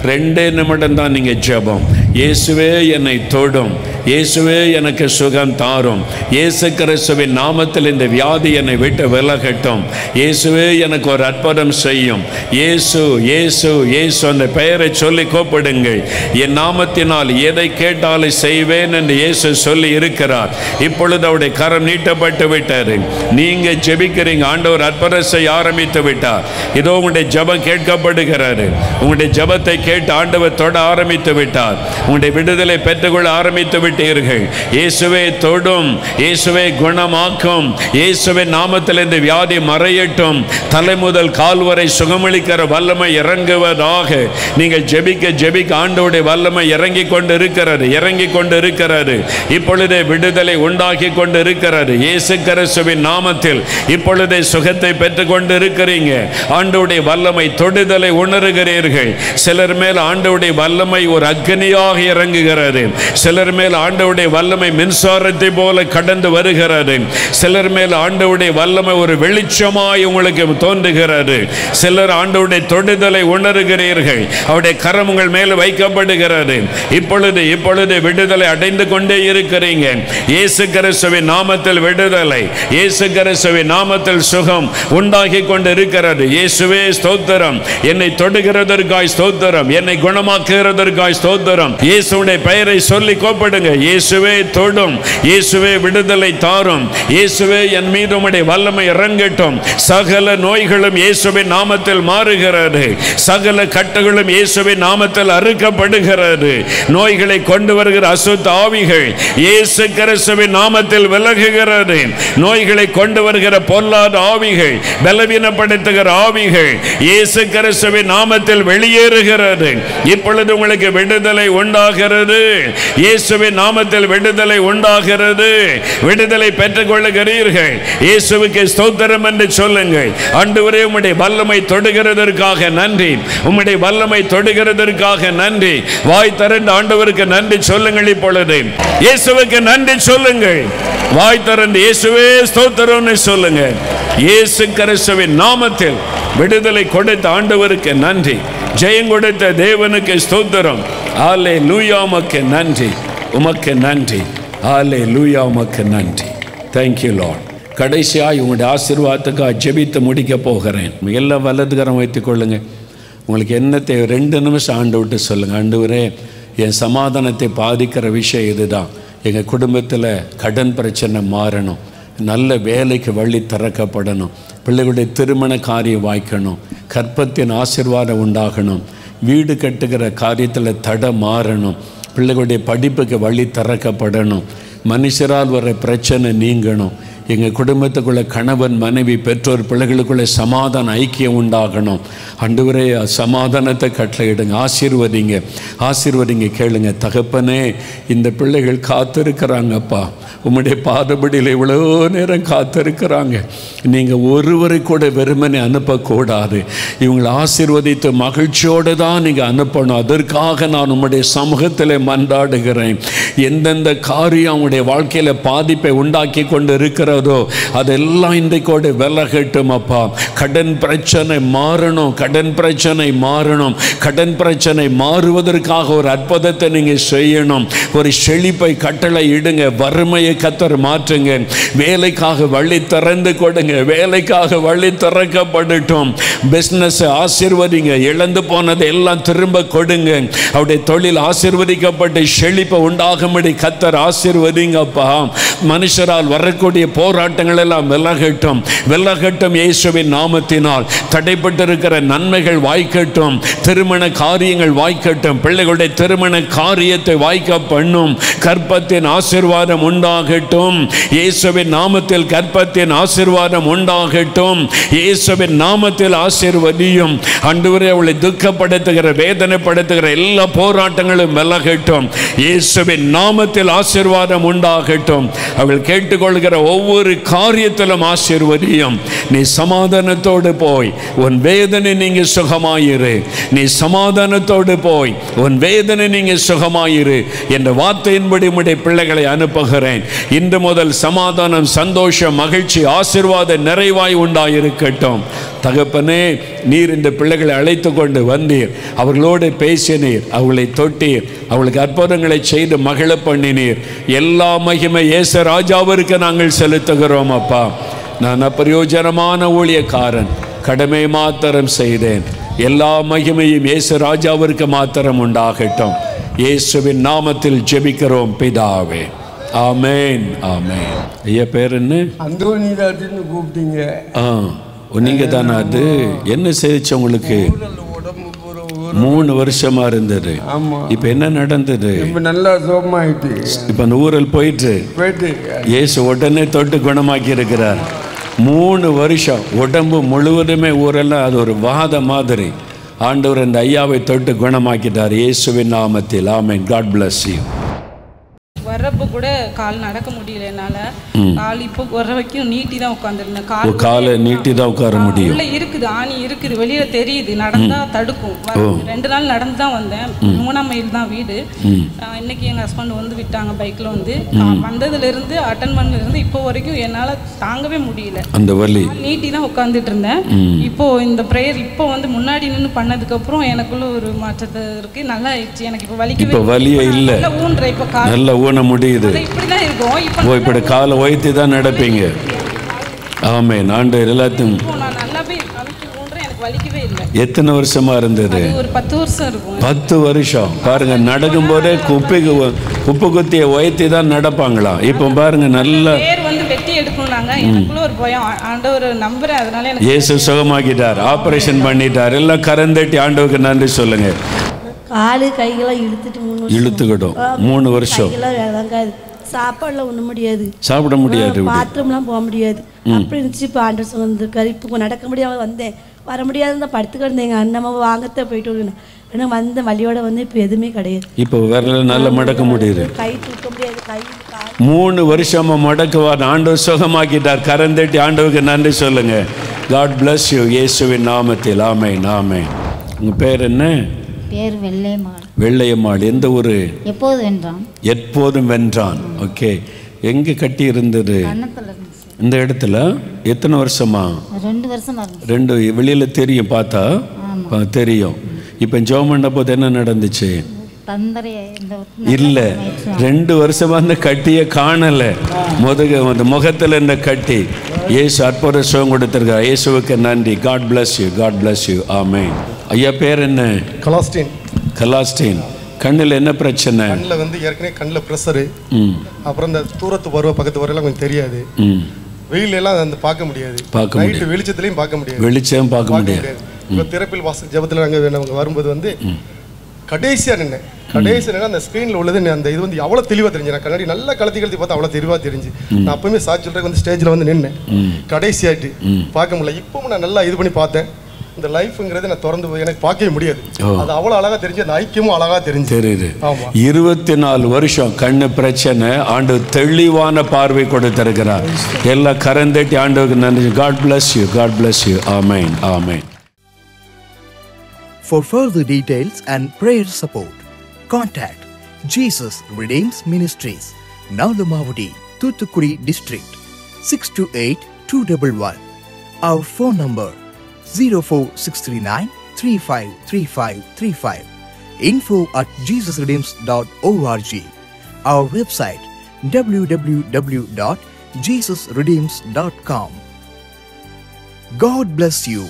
ரெண்டே நிமிடம் தான் நீங்கள் ஜெபம். இயேசுவே என்னை தொடும். இயேசுவே எனக்கு சுகம் தாரும். இயேசு கிறிஸ்துவின் நாமத்தில் இந்த வியாதி என்னை விட்டு விலகட்டும். இயேசுவே எனக்கு ஒரு அற்புதம் செய்யும். இயேசு இயேசு இயேசு அந்த பெயரை சொல்லி கூப்பிடுங்கள். என் நாமத்தினால் எதை கேட்டாலும் செய்வேன் என்று இயேசு சொல்லி இருக்கிறார். இப்பொழுது அவருடைய கரம் நீட்டப்பட்டு விட்டாரு நீங்க ஜெபிக்கிறீங்க ஆண்டவர் அற்புதம் செய்ய ஆரம்பித்து விட்டார். இதோ உங்களுடைய ஜெபம் கேட்கப்படுகிறாரு உங்களுடைய ஜெபத்தை கேட்டு ஆண்டவர் தொட ஆரம்பித்து விட்டார். உங்களுடைய விடுதலை பெற்றுக்கொள்ள ஆரம்பித்து விட்டீர்கள் இயேசுவை தொடும் இயேசுவை குணமாக்கும் இயேசுவை நாமத்தில் இந்த வியாதி மறையட்டும். தலைமுதல் கால்வரை சுகமளிக்கிற வல்லமை இறங்குவதாக நீங்கள் ஜெபிக்க ஜெபிக்க ஆண்டோடைய வல்லமை இறங்கி கொண்டு இருக்கிறது இறங்கி கொண்டு இருக்கிறது இப்பொழுதே விடுதலை உண்டாக்கி கொண்டு இருக்கிறது இயேசு கரசுவின் நாமத்தில் இப்பொழுதே சுகத்தை பெற்றுக் கொண்டு இருக்கிறீங்க ஆண்டோடைய வல்லமை தொடுதலை உணர்கிறீர்கள். சிலர் மேல் ஆண்டோடைய வல்லமை ஒரு அக்னியாக இறங்குகிறது. சிலர் மேல் ஆண்டவுடைய வல்லமை மின்சாரத்தை போல கடந்து வருகிறது. சிலர் மேல் ஆண்டவுடைய வல்லமை ஒரு வெளிச்சமாய் உங்களுக்கு தோன்றுகிறது. சிலர் ஆண்டவுடைய தொடுதலை உணர்கிறீர்கள். அவருடைய கரம் உங்கள் மேல் வைக்கப்படுகிறது. இப்பொழுது இப்பொழுது விடுதலை அடைந்து கொண்டே இருக்கிறீங்க. இயேசு கிறிஸ்துவின் நாமத்தில் விடுதலை இயேசு கிறிஸ்துவின் நாமத்தில் சுகம் உண்டாகி கொண்டு இருக்கிறது இயேசுவே ஸ்தோத்திரம். என்னை தொடுகிறதற்காய் ஸ்தோத்திரம். என்னை குணமாக்குகிறதற்காய் ஸ்தோத்திரம். இயேசுடைய பெயரை சொல்லி கோப்படுங்க. இயேசுவே தொடும் இயேசுவே விடுதலை தாரும். இயேசுவே என் மீது உடைய வல்லமை இறங்கட்டும். சகல நோய்களும் இயேசுவின் நாமத்தில் மாறுகிறது. சகல கட்டுகளும் இயேசுவின் நாமத்தில் அறுக்கப்படுகிறது. நோய்களை கொண்டு வருகிற அசுத்த ஆவிகள் இயேசு கிறிஸ்துவின் நாமத்தில் விலகுகிறது. நோய்களை கொண்டு வருகிற பொல்லாத ஆவிகள் பலவீனப்படுத்துகிற ஆவிகள் இயேசு கிறிஸ்துவின் நாமத்தில் வெளியேறுகிறது. இப்பொழுது உங்களுக்கு விடுதலை உண்டாகிறது. இயேசுவின் நாமத்தில் விடுதலை உண்டாகிறது. விடுதலை பெற்றுக் கொள்ளுகிறீர்கள் இயேசுவுக்கு ஸ்தோத்திரம் என்று சொல்லுங்கள். அன்று வரை உம்முடைய வல்லமை தொடுகிறதற்காக நன்றி. உம்முடைய வல்லமை தொடுகிறதற்காக நன்றி. வாய் திறந்த ஆண்டவருக்கு நன்றி சொல்லுங்கள் இப்பொழுது. இயேசுவுக்கு நன்றி சொல்லுங்கள். வாய் திறந்து இயேசுவே ஸ்தோத்திரம்னு சொல்லுங்க இயேசு கிறிஸ்துவின் நாமத்தில் விடுதலை கொடுத்த ஆண்டவருக்கு நன்றி. ஜெயம் கொடுத்த தேவனுக்கு ஸ்தோத்திரம். ஆலே லூயாமக்கு நன்றி. உமக்கு நன்றி. ஆலே லூயா உமக்கு நன்றி. தேங்க்யூ லார்ட் கடைசியாக உங்களுடைய ஆசீர்வாதத்துக்காக ஜெபித்து முடிக்க போகிறேன். எல்லாம் வலதுகரம் வைத்துக் கொள்ளுங்க. உங்களுக்கு என்ன தேவை? ரெண்டு நிமிஷம் ஆண்டு விட்டு சொல்லுங்கள் ஆண்டவரே என் சமாதானத்தை பாதிக்கிற விஷயம் இதுதான். எங்கள் குடும்பத்தில் கடன் பிரச்சனை மாறணும். நல்ல வேலைக்கு வழி திறக்கப்படணும். பிள்ளைகளுடைய திருமண காரியம் வாய்க்கணும். கற்பத்தின் ஆசிர்வாதம் உண்டாகணும். வீடு கட்டுகிற காரியத்தில் தடை மாறணும். பிள்ளைகளுடைய படிப்புக்கு வழி திறக்கப்படணும். மனுஷரால் வர பிரச்சனை நீங்கணும். எங்கள் குடும்பத்துக்குள்ளே கணவன் மனைவி பெற்றோர் பிள்ளைகளுக்குள்ளே சமாதான ஐக்கியம் உண்டாகணும். அண்டுவரே சமாதானத்தை கட்டளையிடுங்க ஆசீர்வதிங்க. ஆசீர்வதிங்க கேளுங்க. தகப்பனே இந்த பிள்ளைகள் காத்திருக்கிறாங்கப்பா. உம்முடைய பாதபடியில் இவ்வளோ நேரம் காத்திருக்கிறாங்க. நீங்கள் ஒருவரை கூட வெறுமனை அனுப்பக்கூடாது. இவங்களை ஆசீர்வதித்து மகிழ்ச்சியோடு தான் நீங்கள் அனுப்பணும். அதற்காக நான் உம்முடைய சமூகத்தில் மன்றாடுகிறேன். எந்தெந்த காரியம் அவங்களுடைய வாழ்க்கையில் பாதிப்பை உண்டாக்கி கொண்டு இருக்கிறதோ அதெல்லாம் இன்றைக்கோடு விலகட்டும் அப்பா. கடன் பிரச்சனை மாறணும் கடன் பிரச்சனை மாறணும். கடன் பிரச்சனை மாறுவதற்காக ஒரு அற்புதத்தை நீங்கள் செய்யணும். ஒரு செழிப்பை கட்டளை இடுங்க வறுமையை கத்தர் மாற்றுங்க. வேலைக்காக வழி திறந்து கொடுங்க வேலைக்காக வழி திறக்கப்படட்டும். பிஸ்னஸை ஆசீர்வதிங்க இழந்து போனதை எல்லாம் திரும்ப கொடுங்க. அவருடைய தொழில் ஆசிர்வதிக்கப்பட்டு செழிப்பை உண்டாகும்படி கத்தர் ஆசீர்வதிங்கப்பா. மனுஷரால் வரக்கூடிய போராட்டங்கள் எல்லாம் விலகட்டும் விலகட்டும் இயேசுவின் நாமத்தினால். தடைப்பட்டிருக்கிற நன்மைகள் வாய்க்கட்டும். திருமண காரியங்கள் வாய்க்கட்டும். பிள்ளைகளுடைய திருமண காரியத்தை வாய்க்க பண்ணும். கற்பத்தின் ஆசீர்வாதம் உண்டாகட்டும். இயேசுவின் நாமத்தில் கற்பத்தின் ஆசீர்வாதம் உண்டாகட்டும். இயேசுவின் நாமத்தில் ஆசீர்வதியும். அன்றுவரை அவளை துக்கப்படுத்துகிற வேதனைப்படுத்துகிற எல்லா போராட்டங்களும் விலகட்டும் இயேசுவின் நாமத்தில் ஆசீர்வாதம் உண்டாகட்டும். அவள் கேட்டுக்கொள்கிற ஒவ்வொரு காரியத்திலும் ஆசிர்வதியும் நீ சமாதானத்தோடு போய் உன் வேதனை நீங்க சுகமாயிரு. நீ சமாதானத்தோடு போய் உன் வேதனை நீங்க சுகமாயிரு என்ற வார்த்தையின்படி உடைய பிள்ளைகளை அனுப்புகிறேன். இன்று முதல் சமாதானம் சந்தோஷம் மகிழ்ச்சி ஆசிர்வாத நிறைவாய் உண்டாயிருக்கட்டும். தகப்பனே நீர் இந்த பிள்ளைகளை அழைத்து கொண்டு வந்தீர். அவர்களோடு பேசினீர். அவளை தொட்டீர். அவளுக்கு அற்புதங்களை செய்து மகிழ பண்ணினீர். எல்லா மகிமை இயேசு ராஜாவிற்கு நாங்கள் செலுத்துகிறோம் அப்பா. நான் அப்பிரயோஜனமான ஊழியக்காரன். கடமை மாத்திரம் செய்தேன். எல்லா மகிமையும் இயேசு ராஜாவிற்கு மாத்திரம் உண்டாகட்டும். இயேசுவின் நாமத்தில் ஜெபிக்கிறோம் பிதாவே. ஆமேன் ஆமேன். ஐயா பேர் என்ன? அந்தோனிதாட்டின்னு கூப்பிட்டீங்க. ஆ. நீங்க தானே அது? என்ன செய்துச்சு உங்களுக்கு? மூணு வருஷமா இருந்தது. ஆமா. இப்ப என்ன நடந்தது? இப்ப நல்லா சோகமாயிட்டு. இப்ப அந்த ஊரல் போயிட்டு போயிட்டு. இயேசு உடனே தொட்டு குணமாக்கி இருக்கிறார். மூணு வருஷம் உடம்பு முழுவதுமே ஊரெல்லாம் அது ஒரு வாத மாதிரி. ஆண்டவர் அந்த ஐயாவை தொட்டு குணமாக்கிட்டார். இயேசுவின் நாமத்தில். ஆமென். God bless you. வர்றப்ப கூட கால் நடக்க முடியல என்னால. கால் இப்போ வர்ற வரைக்கும் நீட்டி தான் உட்காந்துருந்தேன் கால் காலை நீட்டி தான் உட்கார முடியும். உள்ள இருக்குது ஆணி இருக்குது வெளியில தெரியுது நடந்தா தடுக்கும். ரெண்டு நாள் நடந்து தான் வந்தேன் மூணாம் மைல் தான் வீடு. இன்னைக்கு எங்க ஹஸ்பண்ட் வந்து விட்டாங்க பைக்ல வந்து. வந்ததுல இருந்து அட்டன் பண்ணல இருந்து இப்போ வரைக்கும் என்னால தாங்கவே முடியல. அந்த வலி. நீட்டி தான் உட்காந்துட்டு இருந்தேன் இப்போ இந்த ப்ரேயர் இப்போ வந்து முன்னாடி நின்று பண்ணதுக்கு அப்புறம் எனக்குள்ள ஒரு மாற்றத்தை இருக்கு. நல்லா ஆயிடுச்சு. எனக்கு இப்போ வலிக்கவே இப்போ வலியே இல்லை. ஊன்ற இப்போ கால் நல்லா ஊன முடியுது ஓ இப்படி காலை உயர்த்தி தான் நடப்பீங்க. ஆமென். ஆண்டவர் எல்லாத்தையும் எத்தனை வருஷமா இருந்தது? பத்து வருஷம் பாருங்க நடக்கும் போதே குப்பைக்கு குப்பை குத்திய உயர்த்தி தான் நடப்பாங்களாம் இப்போ பாருங்க நல்லா இயேசு சுகமாக்கிட்டார். ஆபரேஷன் பண்ணிட்டார். எல்லாம் கரந்தட்டி ஆண்டவருக்கு நன்றி சொல்லுங்க. காலு கைகளாம் இழுத்துட்டு மூணு ஆ, மூணு வருஷம். விளங்காது சாப்பாடுலாம் ஒண்ணு முடியாது. சாப்பிட முடியாது. பாத்ரூம்லாம் போக முடியாது. அப்படி இருந்துச்சு இப்போ ஆண்டர் சொன்ன வந்திருக்காரு இப்போ நடக்க முடியாம வந்தேன். வர முடியாது தான் படுத்து கிடந்தேன் எங்கள் அண்ணம்மா வாங்கத்தான் போயிட்டு ஏன்னா வந்த வழியோட வந்து இப்போ எதுவுமே கிடையாது. இப்போ விரல நல்லா மடக்க முடியுது. கை தூக்க முடியாது கை மூணு வருஷமா மடக்குவார் ஆண்டவர் சுகமாக்கிட்டார். கரந்தட்டி ஆண்டவருக்கு நன்றி சொல்லுங்க. காட் bless யூ இயேசுவின் நாமத்தில். ஆமென் ஆமென். உங்க பேர் என்ன? பேர் வெள்ளைமான். வெள்ளையம்மாள் எந்த ஊரு? எப்போது வென்றான்? எப்போதும் வென்றான். ஓகே. எங்க கட்டி இருந்தது இந்த இடத்துல? எத்தனை வருஷமா? ரெண்டு வருஷமா ரெண்டு வெளியில தெரியும் பார்த்தா? தெரியும். இப்போ ஜோம் பண்ண போது என்ன நடந்துச்சு? இல்ல. ரெண்டு வருஷமா அந்த கட்டியை காணல. முதுகு அந்த முகத்துல இந்த கட்டி. இயேசு அற்புத சுகம் கொடுத்திருக்கார். இயேசுவுக்கு நன்றி. God bless you God bless you ஆமென் ஐயா பேர் என்ன? கலாஸ்டின். கலாஸ்டீன். கண்ணில் என்ன பிரச்சனை? கண்ணில் வந்து ஏற்கனவே கண்ணில் ப்ரெஷரு அப்புறம் இந்த தூரத்து பருவ பக்கத்து வரலாம் கொஞ்சம் தெரியாது. வெயில் எல்லாம் அந்த பார்க்க முடியாது. பார்க்க நைட்டு வெளிச்சத்துலையும் பார்க்க முடியாது. வெளிச்சம் பார்க்க முடியாது. இப்போ திறப்பில் வாசல் ஜபத்தில் அங்கே அவங்க வரும்போது வந்து கடைசியாக நின்னேன் கடைசியாக நின்று அந்த ஸ்க்ரீனில் உள்ளது அந்த இது வந்து அவ்வளோ தெளிவாக தெரிஞ்சு நான் கண்ணாடி நல்லா கலத்தி கலத்தி பார்த்தா அவ்வளோ தெளிவாக தெரிஞ்சு நான் அப்பவுமே சாட்சி வந்து ஸ்டேஜில் வந்து நின்னேன் கடைசியாட்டு பார்க்க முடியல. இப்பவும் நான் நல்லா இது பண்ணி பார்த்தேன். இந்த லைஃப்ங்கிறது நான் திறந்து போய் எனக்கு பார்க்கவே முடியாது. அது அவ்வளோ அழகாக தெரிஞ்சு அந்த ஐக்கியமும் அழகாக தெரிஞ்சு. தெரியுது. இருபத்தி நாலு வருஷம் கண்ணு பிரச்சனை ஆண்டு தெளிவான பார்வை கொடுத்திருக்கிறார். எல்லா கரந்தட்டி ஆண்டவருக்கு நன்றி. God bless you God bless you ஆமென் ஆமென் For further details and prayer support, contact Jesus Redeems Ministries, Nalamavadi, Thuthukudi District, 628-211. Our phone number 04639-353535. Info at jesusredeems.org. Our website www.jesusredeems.com. God bless you.